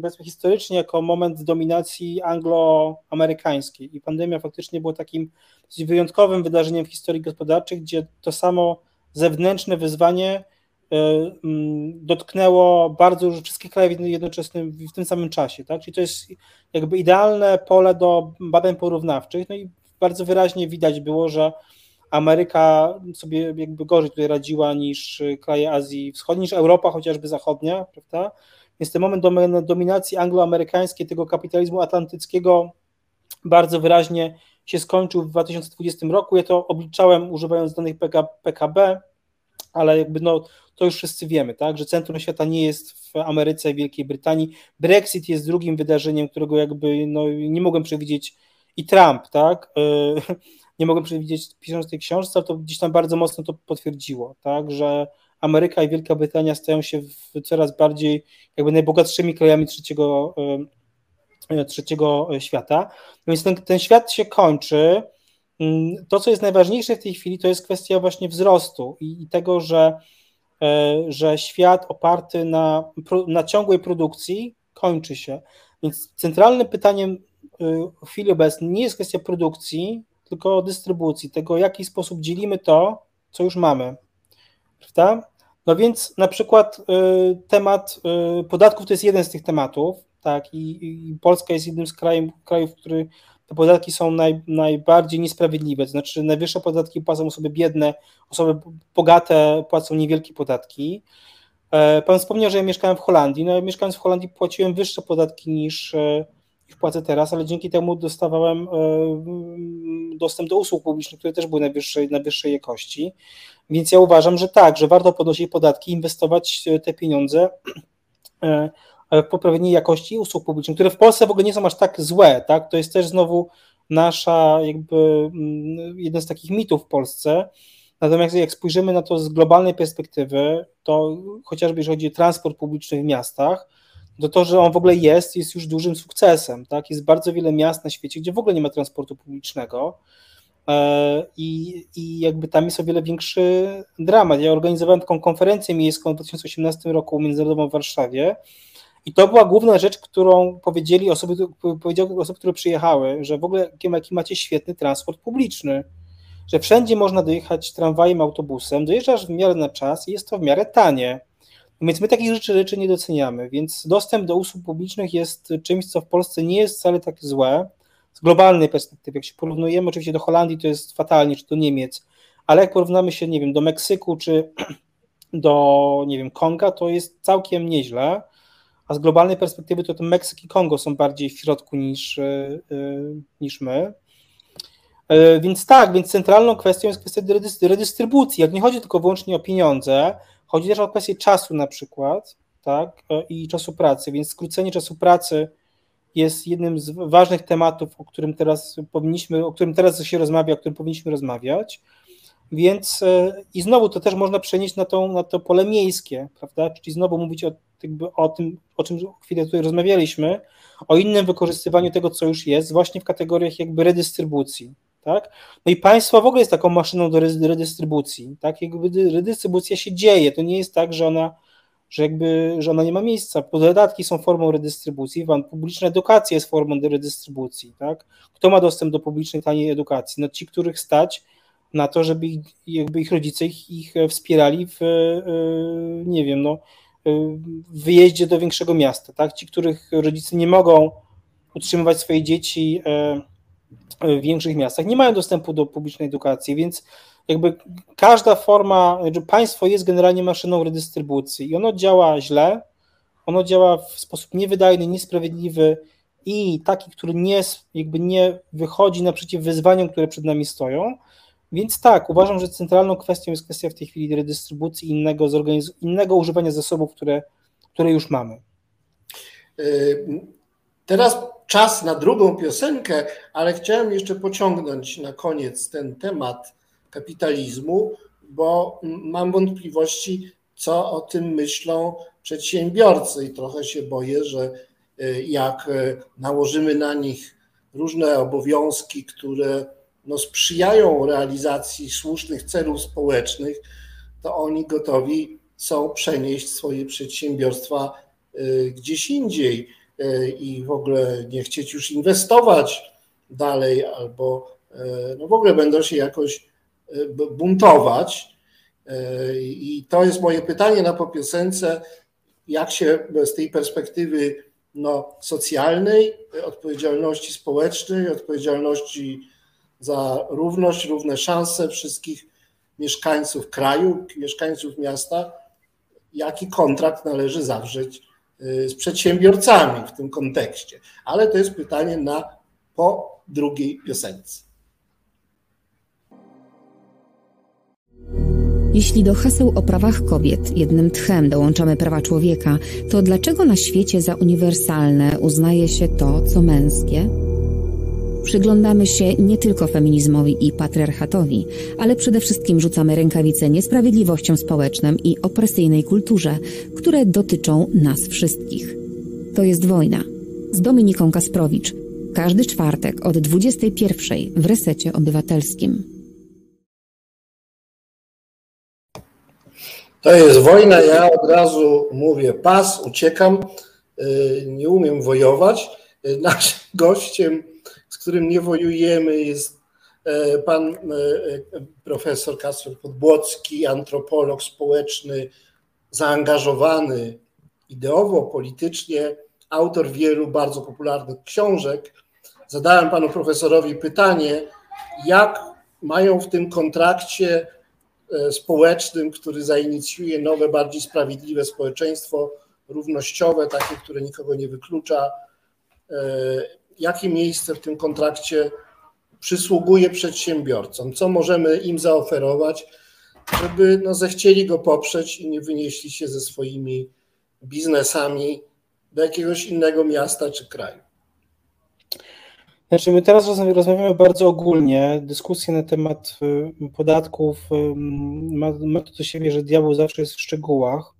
e, historycznie jako moment dominacji angloamerykańskiej i pandemia faktycznie była takim wyjątkowym wydarzeniem w historii gospodarczej, gdzie to samo zewnętrzne wyzwanie e, mm, dotknęło bardzo już wszystkich krajów jednocześnie w tym samym czasie. Tak? Czyli to jest jakby idealne pole do badań porównawczych. No i bardzo wyraźnie widać było, że Ameryka sobie jakby gorzej tutaj radziła niż kraje Azji Wschodniej, niż Europa chociażby zachodnia, prawda? Więc ten moment dominacji angloamerykańskiej, tego kapitalizmu atlantyckiego bardzo wyraźnie się skończył w 2020 roku. Ja to obliczałem używając danych PKB, ale jakby no, to już wszyscy wiemy, tak, że centrum świata nie jest w Ameryce i Wielkiej Brytanii. Brexit jest drugim wydarzeniem, którego jakby no, nie mogłem przewidzieć i Trump, tak, nie mogłem przewidzieć pisząc tej książce, to gdzieś tam bardzo mocno to potwierdziło, tak, że Ameryka i Wielka Brytania stają się coraz bardziej jakby najbogatszymi krajami trzeciego E, trzeciego świata. Więc ten, ten świat się kończy. Mm, to, co jest najważniejsze w tej chwili, to jest kwestia właśnie wzrostu i, i tego, że, e, że świat oparty na, na ciągłej produkcji kończy się. Więc centralnym pytaniem e, w chwili obecnej nie jest kwestia produkcji, tylko dystrybucji, tego, w jaki sposób dzielimy to, co już mamy. Prawda? No więc na przykład temat podatków to jest jeden z tych tematów tak, i, i Polska jest jednym z krajów, krajów w których te podatki są naj, najbardziej niesprawiedliwe, to znaczy najwyższe podatki płacą osoby biedne, osoby bogate płacą niewielkie podatki. E, pan wspomniał, że ja mieszkałem w Holandii. No, mieszkając w Holandii płaciłem wyższe podatki niż, e, niż płacę teraz, ale dzięki temu dostawałem e, dostęp do usług publicznych, które też były najwyższej, najwyższej jakości. Więc ja uważam, że tak, że warto podnosić podatki, inwestować te pieniądze w poprawienie jakości usług publicznych, które w Polsce w ogóle nie są aż tak złe, tak? To jest też znowu nasza jakby mm, jeden z takich mitów w Polsce. Natomiast jak spojrzymy na to z globalnej perspektywy, to chociażby jeżeli chodzi o transport publiczny w miastach, to to, że on w ogóle jest, jest już dużym sukcesem. Tak? Jest bardzo wiele miast na świecie, gdzie w ogóle nie ma transportu publicznego e, i, i jakby tam jest o wiele większy dramat. Ja organizowałem taką konferencję miejską w 2018 roku międzynarodową w Warszawie i to była główna rzecz, którą powiedzieli osoby, powiedziały osoby, które przyjechały, że w ogóle jaki macie świetny transport publiczny, że wszędzie można dojechać tramwajem, autobusem, dojeżdżasz w miarę na czas i jest to w miarę tanie. Więc my takich rzeczy, rzeczy nie doceniamy, więc dostęp do usług publicznych jest czymś, co w Polsce nie jest wcale tak złe z globalnej perspektywy. Jak się porównujemy oczywiście do Holandii, to jest fatalnie, czy do Niemiec, ale jak porównamy się, nie wiem, do Meksyku, czy do, nie wiem, Konga, to jest całkiem nieźle a z globalnej perspektywy to, to Meksyk i Kongo są bardziej w środku niż, e, e, niż my. E, więc tak, więc centralną kwestią jest kwestia redystrybucji. Jak nie chodzi tylko wyłącznie o pieniądze, chodzi też o kwestię czasu na przykład, tak, i czasu pracy, więc skrócenie czasu pracy jest jednym z ważnych tematów, o którym teraz powinniśmy, o którym teraz się rozmawia, o którym powinniśmy rozmawiać. Więc i znowu to też można przenieść na, tą, na to pole miejskie, prawda? Czyli znowu mówić o jakby o tym, o czym chwilę tutaj rozmawialiśmy, o innym wykorzystywaniu tego, co już jest, właśnie w kategoriach jakby redystrybucji. Tak? No i państwo w ogóle jest taką maszyną do redystrybucji. Tak? Jakby redystrybucja się dzieje. To nie jest tak, że ona, że jakby, że ona nie ma miejsca. Podatki są formą redystrybucji, publiczna edukacja jest formą redystrybucji. Tak? Kto ma dostęp do publicznej, taniej edukacji? No ci, których stać na to, żeby ich, jakby ich rodzice ich, ich wspierali w, e, nie wiem, no, w wyjeździe do większego miasta, tak? Ci, których rodzice nie mogą utrzymywać swoje dzieci e, w większych miastach, nie mają dostępu do publicznej edukacji, więc jakby każda forma, państwo jest generalnie maszyną redystrybucji i ono działa źle, ono działa w sposób niewydajny, niesprawiedliwy i taki, który nie, jakby nie wychodzi naprzeciw wyzwaniom, które przed nami stoją, więc tak, uważam, że centralną kwestią jest kwestia w tej chwili redystrybucji innego, innego używania zasobów, które, które już mamy. Y, teraz czas na drugą piosenkę, ale chciałem jeszcze pociągnąć na koniec ten temat kapitalizmu, bo mam wątpliwości, co o tym myślą przedsiębiorcy. I trochę się boję, że y, jak y, nałożymy na nich różne obowiązki, które no, sprzyjają realizacji słusznych celów społecznych, to oni gotowi są przenieść swoje przedsiębiorstwa y, gdzieś indziej i w ogóle nie chcieć już inwestować dalej, albo y, no w ogóle będą się jakoś buntować. I to jest moje pytanie na popiosence, jak się z tej perspektywy no, socjalnej, odpowiedzialności społecznej, odpowiedzialności za równość, równe szanse wszystkich mieszkańców kraju, mieszkańców miasta, jaki kontrakt należy zawrzeć y, z przedsiębiorcami w tym kontekście. Ale to jest pytanie na po drugiej piosence. Jeśli do haseł o prawach kobiet jednym tchem dołączamy prawa człowieka, to dlaczego na świecie za uniwersalne uznaje się to, co męskie? Przyglądamy się nie tylko feminizmowi i patriarchatowi, ale przede wszystkim rzucamy rękawice niesprawiedliwościom społecznym i opresyjnej kulturze, które dotyczą nas wszystkich. To jest wojna. Z Dominiką Kasprowicz. Każdy czwartek od 21 w Resecie Obywatelskim. To jest wojna, ja od razu mówię pas, uciekam, y, nie umiem wojować. Y, naszym gościem którym nie wojujemy, jest e, pan e, profesor Kasper Podbłocki, antropolog społeczny, zaangażowany ideowo, politycznie, autor wielu bardzo popularnych książek. Zadałem panu profesorowi pytanie, jak mają w tym kontrakcie e, społecznym, który zainicjuje nowe, bardziej sprawiedliwe społeczeństwo, równościowe, takie, które nikogo nie wyklucza, jakie miejsce w tym kontrakcie przysługuje przedsiębiorcom, co możemy im zaoferować, żeby no, zechcieli go poprzeć i nie wynieśli się ze swoimi biznesami do jakiegoś innego miasta czy kraju? Znaczy, my teraz rozmawiamy bardzo ogólnie. Dyskusja na temat y, podatków y, ma, ma to do siebie, że diabeł zawsze jest w szczegółach.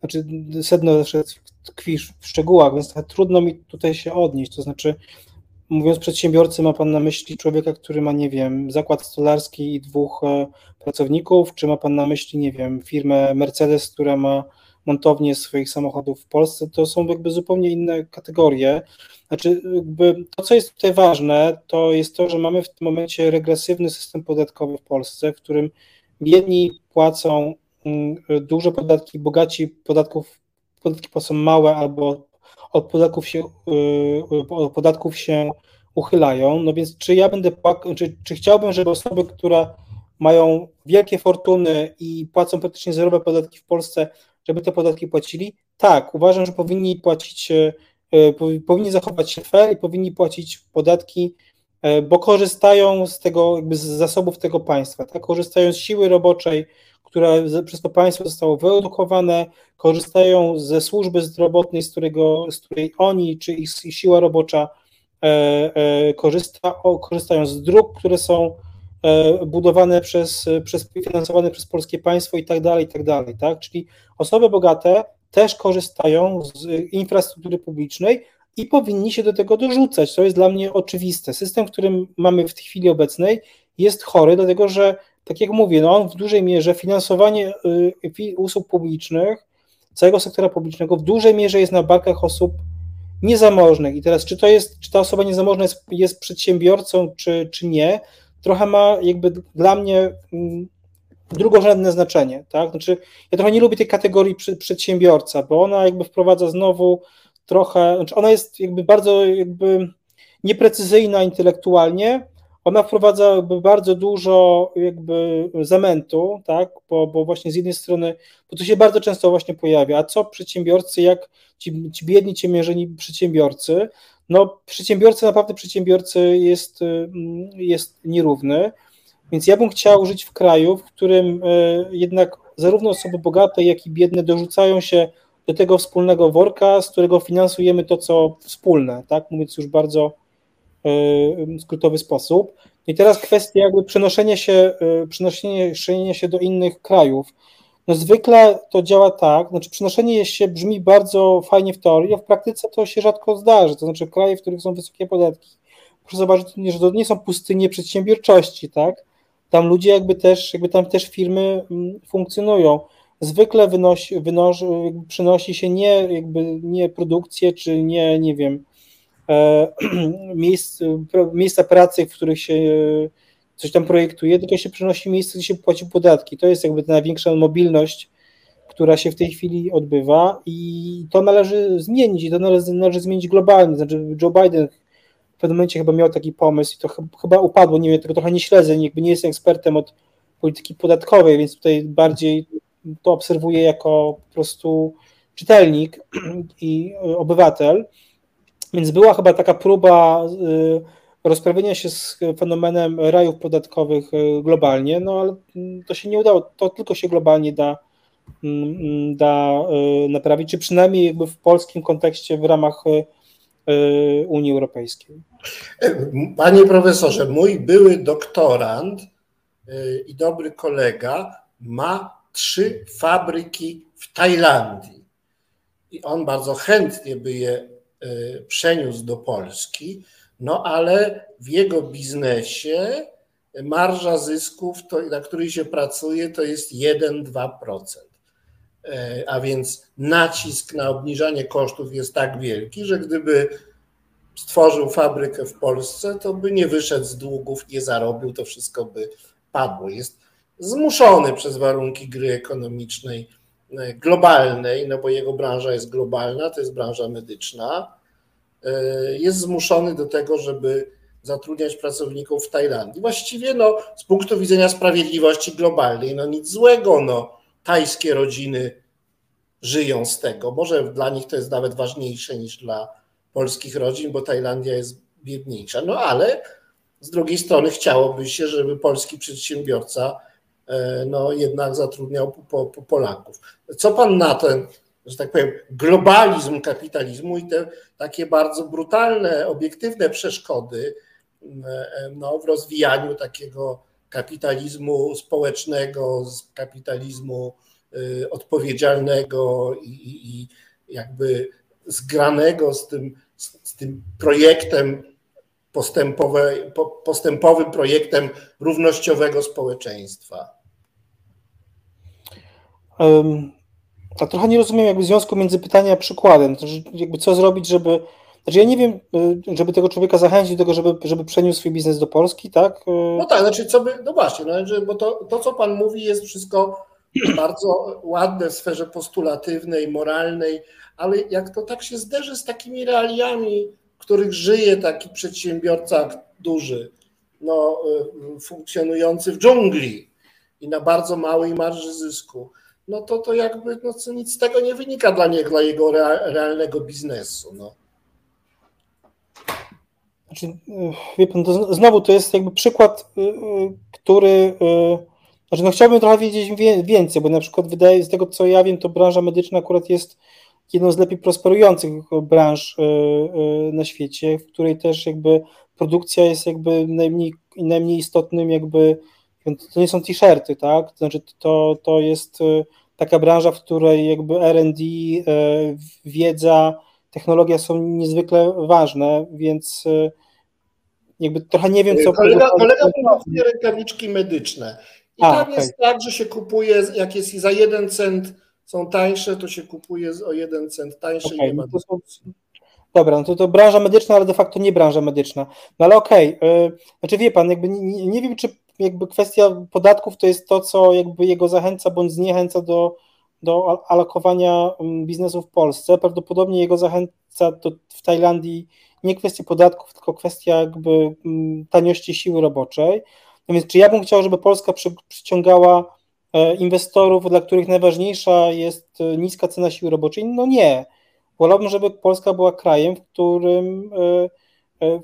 Znaczy, sedno zawsze tkwi w szczegółach, więc trudno mi tutaj się odnieść. To znaczy, mówiąc przedsiębiorcy, ma Pan na myśli człowieka, który ma, nie wiem, zakład stolarski i dwóch e, pracowników, czy ma Pan na myśli, nie wiem, firmę Mercedes, która ma montownię swoich samochodów w Polsce? To są jakby zupełnie inne kategorie. Znaczy, to, co jest tutaj ważne, to jest to, że mamy w tym momencie regresywny system podatkowy w Polsce, w którym biedni płacą mm, duże podatki, bogaci podatków, podatki płacą małe albo od podatków się, y, od podatków się uchylają. No więc czy ja będę, czy, czy chciałbym, żeby osoby, które mają wielkie fortuny i płacą praktycznie zerowe podatki w Polsce, żeby te podatki płacili? Tak, uważam, że powinni płacić y, powinni zachować się fair i powinni płacić podatki, bo korzystają z tego, jakby z zasobów tego państwa, tak? korzystają z siły roboczej, która przez to państwo zostało wyedukowane, korzystają ze służby zdrowotnej, z, którego, z której oni czy ich siła robocza e, korzysta, korzystają z dróg, które są budowane przez, przez finansowane przez polskie państwo i tak dalej, i tak dalej, tak? Czyli osoby bogate też korzystają z infrastruktury publicznej i powinni się do tego dorzucać. To jest dla mnie oczywiste. System, którym mamy w tej chwili obecnej, jest chory, dlatego że, tak jak mówię, no on w dużej mierze finansowanie y, usług publicznych, całego sektora publicznego w dużej mierze jest na barkach osób niezamożnych. I teraz, czy to jest, czy ta osoba niezamożna jest, jest przedsiębiorcą, czy, czy nie, trochę ma jakby dla mnie mm, drugorzędne znaczenie, tak? Znaczy, ja trochę nie lubię tej kategorii przedsiębiorca, bo ona jakby wprowadza znowu trochę, znaczy ona jest jakby bardzo jakby nieprecyzyjna intelektualnie, ona wprowadza bardzo dużo jakby zamętu, tak, bo, bo właśnie z jednej strony, bo to się bardzo często właśnie pojawia, a co przedsiębiorcy, jak ci, ci biedni, ciemiężeni przedsiębiorcy, no przedsiębiorcy, naprawdę przedsiębiorcy jest, jest nierówny, więc ja bym chciał żyć w kraju, w którym e, jednak zarówno osoby bogate, jak i biedne dorzucają się do tego wspólnego worka, z którego finansujemy to, co wspólne, tak? Mówiąc już bardzo skrótowy sposób. I teraz kwestia jakby przenoszenia się, e, przenoszenia się do innych krajów. No zwykle to działa tak, znaczy przenoszenie się brzmi bardzo fajnie w teorii, a w praktyce to się rzadko zdarzy. To znaczy kraje, w których są wysokie podatki, proszę zobaczyć, że to nie są pustynie przedsiębiorczości, tak? tam ludzie jakby też, jakby tam też firmy funkcjonują. Zwykle wynosi, wynosi, przynosi się nie jakby nie produkcję, czy nie, nie wiem, e, miejsc, miejsca pracy, w których się coś tam projektuje, tylko się przynosi miejsce, gdzie się płaci podatki. To jest jakby ta największa mobilność, która się w tej chwili odbywa i to należy zmienić i to należy, należy zmienić globalnie. Znaczy Joe Biden w pewnym momencie chyba miał taki pomysł i to chyba upadło, nie wiem, tego trochę nie śledzę, jakby nie jestem ekspertem od polityki podatkowej, więc tutaj bardziej to obserwuję jako po prostu czytelnik i obywatel. Więc była chyba taka próba y, rozprawienia się z fenomenem rajów podatkowych y, globalnie, no ale to się nie udało, to tylko się globalnie da, mm, da y, naprawić, czy przynajmniej jakby w polskim kontekście w ramach Unii Europejskiej. Panie profesorze, mój były doktorant i dobry kolega ma trzy fabryki w Tajlandii. I on bardzo chętnie by je przeniósł do Polski, no ale w jego biznesie marża zysków, to, na której się pracuje, to jest 1-2%. E, a więc nacisk na obniżanie kosztów jest tak wielki, że gdyby stworzył fabrykę w Polsce, to by nie wyszedł z długów, nie zarobił, to wszystko by padło. Jest zmuszony przez warunki gry ekonomicznej globalnej, no bo jego branża jest globalna, to jest branża medyczna, e, jest zmuszony do tego, żeby zatrudniać pracowników w Tajlandii. Właściwie no, z punktu widzenia sprawiedliwości globalnej, no nic złego, no tajskie rodziny żyją z tego. Może dla nich to jest nawet ważniejsze niż dla polskich rodzin, bo Tajlandia jest biedniejsza. No ale z drugiej strony chciałoby się, żeby polski przedsiębiorca e, no, jednak zatrudniał po, po Polaków. Co pan na ten że tak powiem, globalizm kapitalizmu i te takie bardzo brutalne, obiektywne przeszkody no, w rozwijaniu takiego kapitalizmu społecznego, kapitalizmu y, odpowiedzialnego i, i jakby zgranego z tym, z tym projektem postępowe, postępowym projektem równościowego społeczeństwa. A trochę nie rozumiem jakby związku między pytaniem a przykładem. To, jakby co zrobić, żeby. Znaczy ja nie wiem, y, żeby tego człowieka zachęcić do tego, żeby, żeby przeniósł swój biznes do Polski, tak? Y, no tak, znaczy co by, no właśnie, no, bo to, to co Pan mówi jest wszystko bardzo ładne w sferze postulatywnej, moralnej, ale jak to tak się zderzy z takimi realiami, w których żyje taki przedsiębiorca duży, no, y, funkcjonujący w dżungli i na bardzo małej marży zysku, no to, to jakby no, nic z tego nie wynika dla niego, dla jego realnego biznesu. No. Znaczy, y, wie pan, to znowu to jest jakby przykład, y, który znaczy, no chciałbym trochę wiedzieć więcej, bo na przykład wydaje z tego, co ja wiem, to branża medyczna akurat jest jedną z lepiej prosperujących branż na świecie, w której też jakby produkcja jest jakby najmniej, najmniej istotnym jakby, to nie są t-shirty, tak, to znaczy to, to jest taka branża, w której jakby R&D, wiedza, technologia są niezwykle ważne, więc jakby trochę nie wiem, co... Kolega, kolega promuje rękawiczki medyczne i A, tam okay. jest tak, że się kupuje, jak jest za jeden cent są tańsze, to się kupuje o jeden cent tańsze okay, i nie ma no Dobra, no to, to branża medyczna, ale de facto nie branża medyczna. No ale okej, okay, znaczy wie pan, jakby nie, nie, wiem, czy jakby kwestia podatków to jest to, co jakby jego zachęca bądź zniechęca do, do alokowania mm, biznesu w Polsce. Prawdopodobnie jego zachęca do, w Tajlandii nie kwestia podatków, tylko kwestia jakby mm, taniości siły roboczej. No więc czy ja bym chciał, żeby Polska przy, przyciągała e, inwestorów, dla których najważniejsza jest e, niska cena siły roboczej? No nie. Wolałbym, żeby Polska była krajem, w którym, e,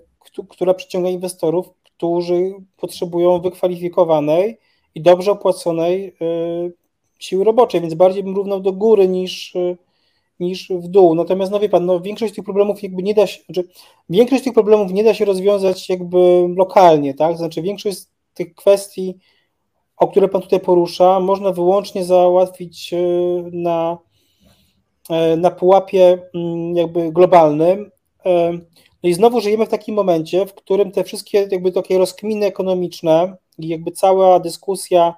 która przyciąga inwestorów, którzy potrzebują wykwalifikowanej i dobrze opłaconej siły roboczej, więc bardziej bym równał do góry niż, niż w dół. Natomiast no wie pan, no, większość tych problemów jakby nie da się, znaczy, większość tych problemów nie da się rozwiązać jakby lokalnie, tak? Znaczy większość tych kwestii, o które Pan tutaj porusza, można wyłącznie załatwić e, na, na pułapie mm, jakby globalnym. No i znowu żyjemy w takim momencie, w którym te wszystkie jakby takie rozkminy ekonomiczne i jakby cała dyskusja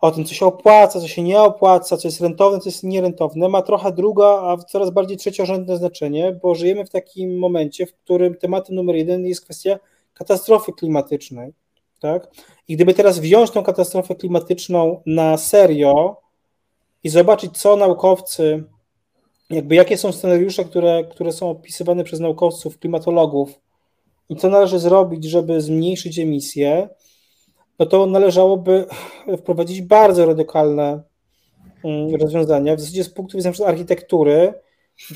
o tym, co się opłaca, co się nie opłaca, co jest rentowne, co jest nierentowne, ma trochę druga, a coraz bardziej trzeciorzędne znaczenie, bo żyjemy w takim momencie, w którym tematem numer jeden jest kwestia katastrofy klimatycznej tak? I gdyby teraz wziąć tą katastrofę klimatyczną na serio i zobaczyć, co naukowcy, jakby jakie są scenariusze, które, które są opisywane przez naukowców, klimatologów i co należy zrobić, żeby zmniejszyć emisję, no to należałoby wprowadzić bardzo radykalne mm, rozwiązania. W zasadzie z punktu widzenia architektury,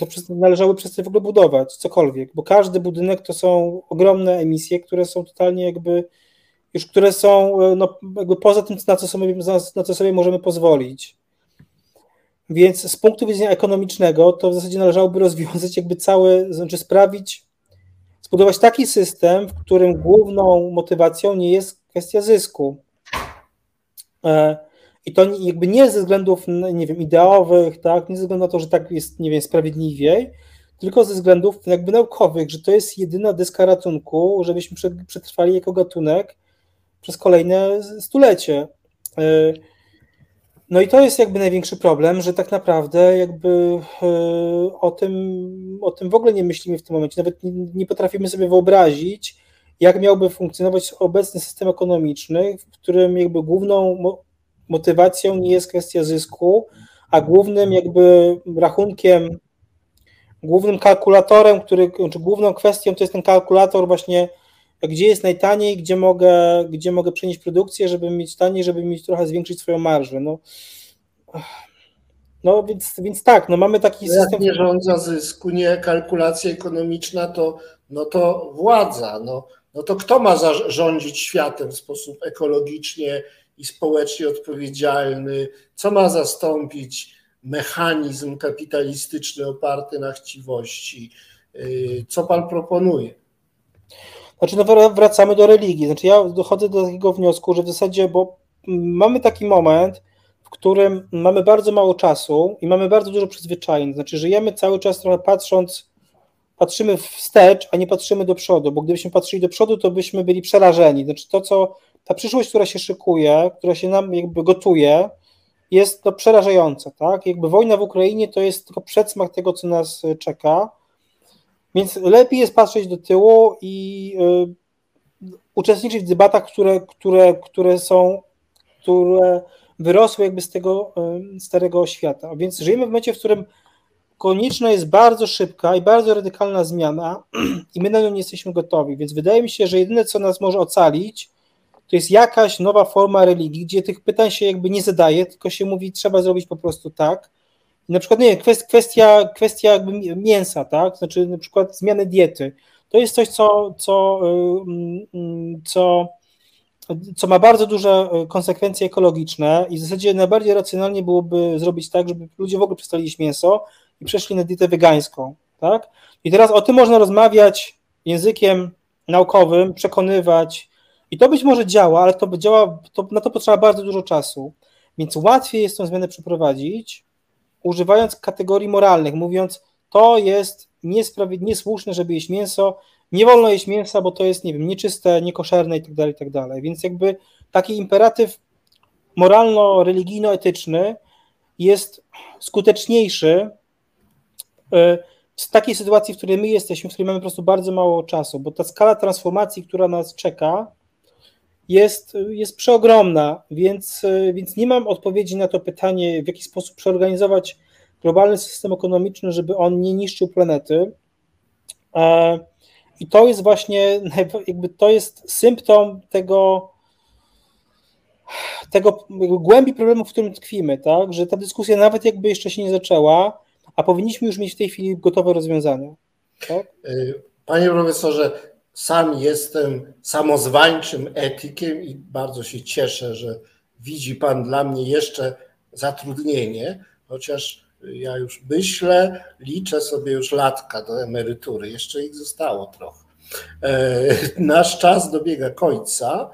to należało przestać w ogóle budować cokolwiek, bo każdy budynek to są ogromne emisje, które są totalnie jakby już które są e, no, jakby poza tym, na co, sobie, na co sobie możemy pozwolić. Więc z punktu widzenia ekonomicznego, to w zasadzie należałoby rozwiązać jakby cały, znaczy sprawić, zbudować taki system, w którym główną motywacją nie jest kwestia zysku. E, I to jakby nie ze względów, nie wiem, ideowych, tak, nie ze względu na to, że tak jest, nie wiem, sprawiedliwiej, tylko ze względów jakby naukowych, że to jest jedyna deska ratunku, żebyśmy przetrwali jako gatunek przez kolejne stulecie. No i to jest jakby największy problem, że tak naprawdę jakby e, o tym, o tym w ogóle nie myślimy w tym momencie. Nawet nie potrafimy sobie wyobrazić, jak miałby funkcjonować obecny system ekonomiczny, w którym jakby główną motywacją nie jest kwestia zysku, a głównym jakby rachunkiem, głównym kalkulatorem, który, czy główną kwestią to jest ten kalkulator właśnie gdzie jest najtaniej, gdzie mogę, gdzie mogę przenieść produkcję, żeby mieć taniej, żeby mieć trochę zwiększyć swoją marżę. No, no więc, więc tak, no mamy taki no system. Jak nie rządza zysku, nie kalkulacja ekonomiczna, to, no to władza. No, no to kto ma zarządzić światem w sposób ekologicznie i społecznie odpowiedzialny? Co ma zastąpić mechanizm kapitalistyczny oparty na chciwości. Co pan proponuje? Znaczy, no wracamy do religii. Znaczy, ja dochodzę do takiego wniosku, że w zasadzie, bo mamy taki moment, w którym mamy bardzo mało czasu i mamy bardzo dużo przyzwyczajeń. Znaczy, żyjemy cały czas trochę patrząc, patrzymy wstecz, a nie patrzymy do przodu, bo gdybyśmy patrzyli do przodu, to byśmy byli przerażeni. Znaczy, to, co ta przyszłość, która się szykuje, która się nam jakby gotuje, jest to przerażające, tak? Jakby wojna w Ukrainie to jest tylko przedsmak tego, co nas czeka. Więc lepiej jest patrzeć do tyłu i y, uczestniczyć w debatach, które, które, które są, które wyrosły jakby z tego y, starego świata. Więc żyjemy w momencie, w którym konieczna jest bardzo szybka i bardzo radykalna zmiana i my na nią nie jesteśmy gotowi. Więc wydaje mi się, że jedyne, co nas może ocalić, to jest jakaś nowa forma religii, gdzie tych pytań się jakby nie zadaje, tylko się mówi, trzeba zrobić po prostu tak na przykład, nie kwestia, kwestia jakby mięsa, tak? Znaczy na przykład zmiany diety. To jest coś, co, co, co, co ma bardzo duże konsekwencje ekologiczne i w zasadzie najbardziej racjonalnie byłoby zrobić tak, żeby ludzie w ogóle przestali jeść mięso i przeszli na dietę wegańską, tak? I teraz o tym można rozmawiać językiem naukowym, przekonywać i to być może działa, ale to działa, to, na to potrzeba bardzo dużo czasu, więc łatwiej jest tę zmianę przeprowadzić, używając kategorii moralnych, mówiąc, to jest niesłuszne, żeby jeść mięso, nie wolno jeść mięsa, bo to jest, nie wiem, nieczyste, niekoszerne i tak dalej, i tak. Więc jakby taki imperatyw moralno-religijno-etyczny jest skuteczniejszy w takiej sytuacji, w której my jesteśmy, w której mamy po prostu bardzo mało czasu, bo ta skala transformacji, która nas czeka, jest, jest przeogromna, więc, więc nie mam odpowiedzi na to pytanie, w jaki sposób przeorganizować globalny system ekonomiczny, żeby on nie niszczył planety. E, I to jest właśnie, jakby to jest symptom tego, tego głębi problemu, w którym tkwimy, tak? że ta dyskusja nawet jakby jeszcze się nie zaczęła, a powinniśmy już mieć w tej chwili gotowe rozwiązania. Tak? E, panie profesorze, sam jestem samozwańczym etykiem i bardzo się cieszę, że widzi Pan dla mnie jeszcze zatrudnienie, chociaż ja już myślę, liczę sobie już latka do emerytury, jeszcze ich zostało trochę. E, nasz czas dobiega końca.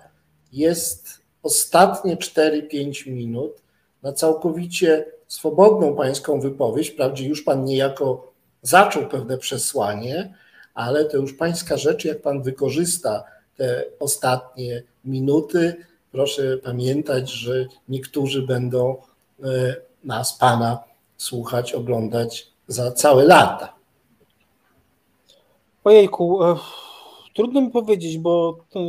Jest ostatnie 4-5 minut na całkowicie swobodną pańską wypowiedź. Wprawdzie już pan niejako zaczął pewne przesłanie, ale to już pańska rzecz, jak pan wykorzysta te ostatnie minuty. Proszę pamiętać, że niektórzy będą e, nas, pana, słuchać, oglądać za całe lata. Ojejku, e, trudno mi powiedzieć, bo e,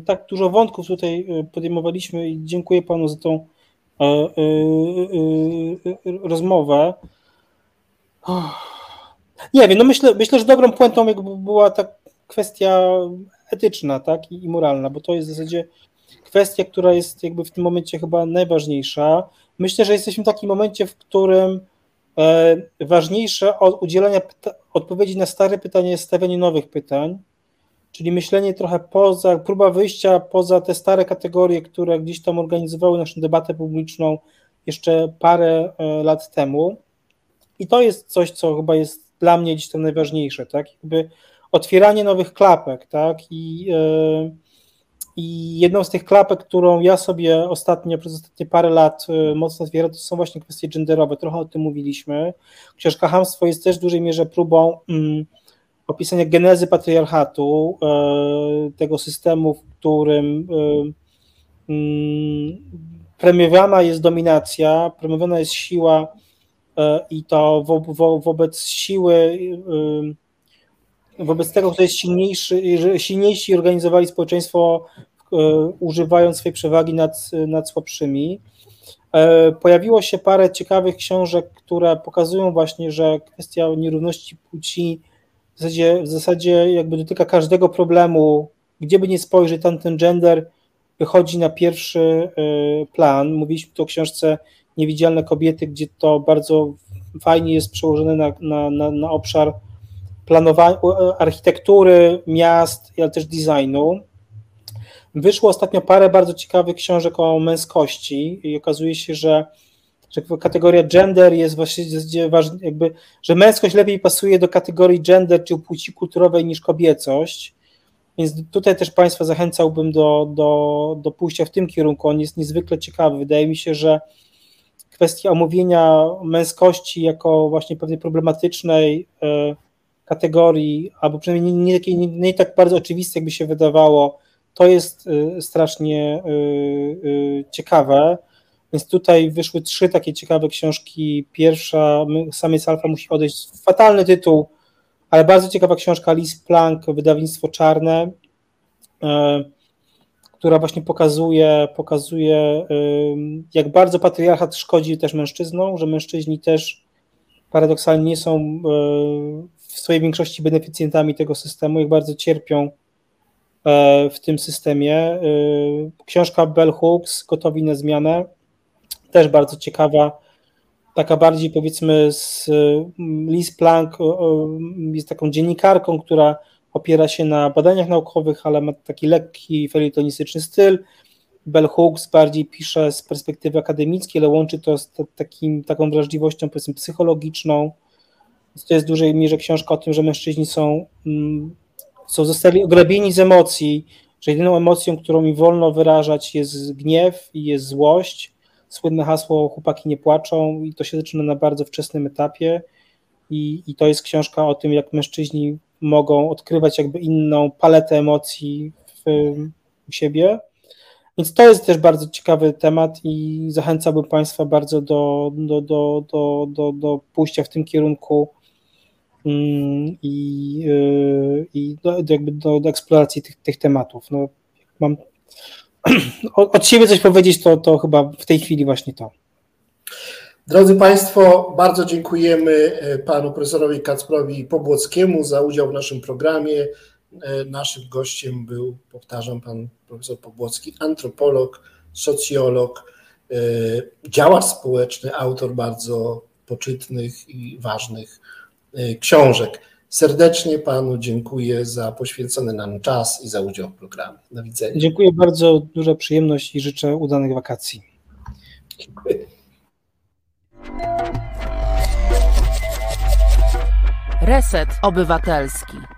tak dużo wątków tutaj podejmowaliśmy i dziękuję panu za tą rozmowę. Nie wiem, no myślę, myślę, że dobrą puentą jakby była ta kwestia etyczna, tak, i moralna, bo to jest w zasadzie kwestia, która jest jakby w tym momencie chyba najważniejsza. Myślę, że jesteśmy w takim momencie, w którym e, ważniejsze od udzielenia odpowiedzi na stare pytania jest stawianie nowych pytań, czyli myślenie trochę poza, próba wyjścia poza te stare kategorie, które gdzieś tam organizowały naszą debatę publiczną jeszcze parę e, lat temu. I to jest coś, co chyba jest dla mnie gdzieś tam najważniejsze, tak? Jakby otwieranie nowych klapek, tak? I, yy, i jedną z tych klapek, którą ja sobie ostatnio, przez ostatnie parę lat yy, mocno otwieram, to są właśnie kwestie genderowe. Trochę o tym mówiliśmy. Książka Hamstwo jest też w dużej mierze próbą yy, opisania genezy patriarchatu, yy, tego systemu, w którym yy, premiowana jest dominacja, premiowana jest siła E, i to wo, wo, wobec siły, y, wobec tego, kto jest silniejszy, silniejsi organizowali społeczeństwo, e, używając swojej przewagi nad, nad słabszymi. E, pojawiło się parę ciekawych książek, które pokazują właśnie, że kwestia nierówności płci w zasadzie, w zasadzie jakby dotyka każdego problemu, gdzie by nie spojrzeć, tam ten gender wychodzi na pierwszy plan. Mówiliśmy tu o książce niewidzialne kobiety, gdzie to bardzo fajnie jest przełożone na, na, na, na obszar planowania, architektury miast, ale też designu. Wyszło ostatnio parę bardzo ciekawych książek o męskości i okazuje się, że że kategoria gender jest właśnie ważna, jakby, że męskość lepiej pasuje do kategorii gender czy płci kulturowej niż kobiecość. Więc tutaj też Państwa zachęcałbym do, do, do pójścia w tym kierunku. On jest niezwykle ciekawy. Wydaje mi się, że kwestia omówienia męskości jako właśnie pewnej problematycznej e, kategorii, albo przynajmniej nie, nie, nie, nie tak bardzo oczywiste, jakby się wydawało, to jest e, strasznie e, ciekawe. Więc tutaj wyszły trzy takie ciekawe książki. Pierwsza, Samiec Alfa musi odejść, fatalny tytuł, ale bardzo ciekawa książka Liz Plank, wydawnictwo Czarne, która właśnie pokazuje, pokazuje jak bardzo patriarchat szkodzi też mężczyznom, że mężczyźni też paradoksalnie nie są e, w swojej większości beneficjentami tego systemu, jak bardzo cierpią e, w tym systemie. E, książka Bell Hooks, Gotowi na zmianę, też bardzo ciekawa, taka bardziej powiedzmy z Liz Plank jest taką dziennikarką, która opiera się na badaniach naukowych, ale ma taki lekki felietonistyczny styl. Bell Hooks bardziej pisze z perspektywy akademickiej, ale łączy to z takim, taką wrażliwością powiedzmy psychologiczną. To jest w dużej mierze książka o tym, że mężczyźni są, mm, są zostali ograbieni z emocji, że jedyną emocją, którą mi wolno wyrażać jest gniew i jest złość. Słynne hasło chłopaki nie płaczą i to się zaczyna na bardzo wczesnym etapie i, i to jest książka o tym, jak mężczyźni mogą odkrywać jakby inną paletę emocji w, u siebie. Więc to jest też bardzo ciekawy temat i zachęcałbym Państwa bardzo do, do, do, do, do, do pójścia w tym kierunku mm, i, y, i do, jakby do, do eksploracji tych, tych tematów. No, mam od siebie coś powiedzieć, to, to chyba w tej chwili właśnie to. Drodzy Państwo, bardzo dziękujemy e, panu profesorowi Kacprowi Pobłockiemu za udział w naszym programie. E, naszym gościem był, powtarzam, pan profesor Pobłocki, antropolog, socjolog, e, działacz społeczny, autor bardzo poczytnych i ważnych książek. Serdecznie panu dziękuję za poświęcony nam czas i za udział w programie. Do widzenia. Dziękuję bardzo, duża przyjemność i życzę udanych wakacji. Dziękuję. Reset Obywatelski.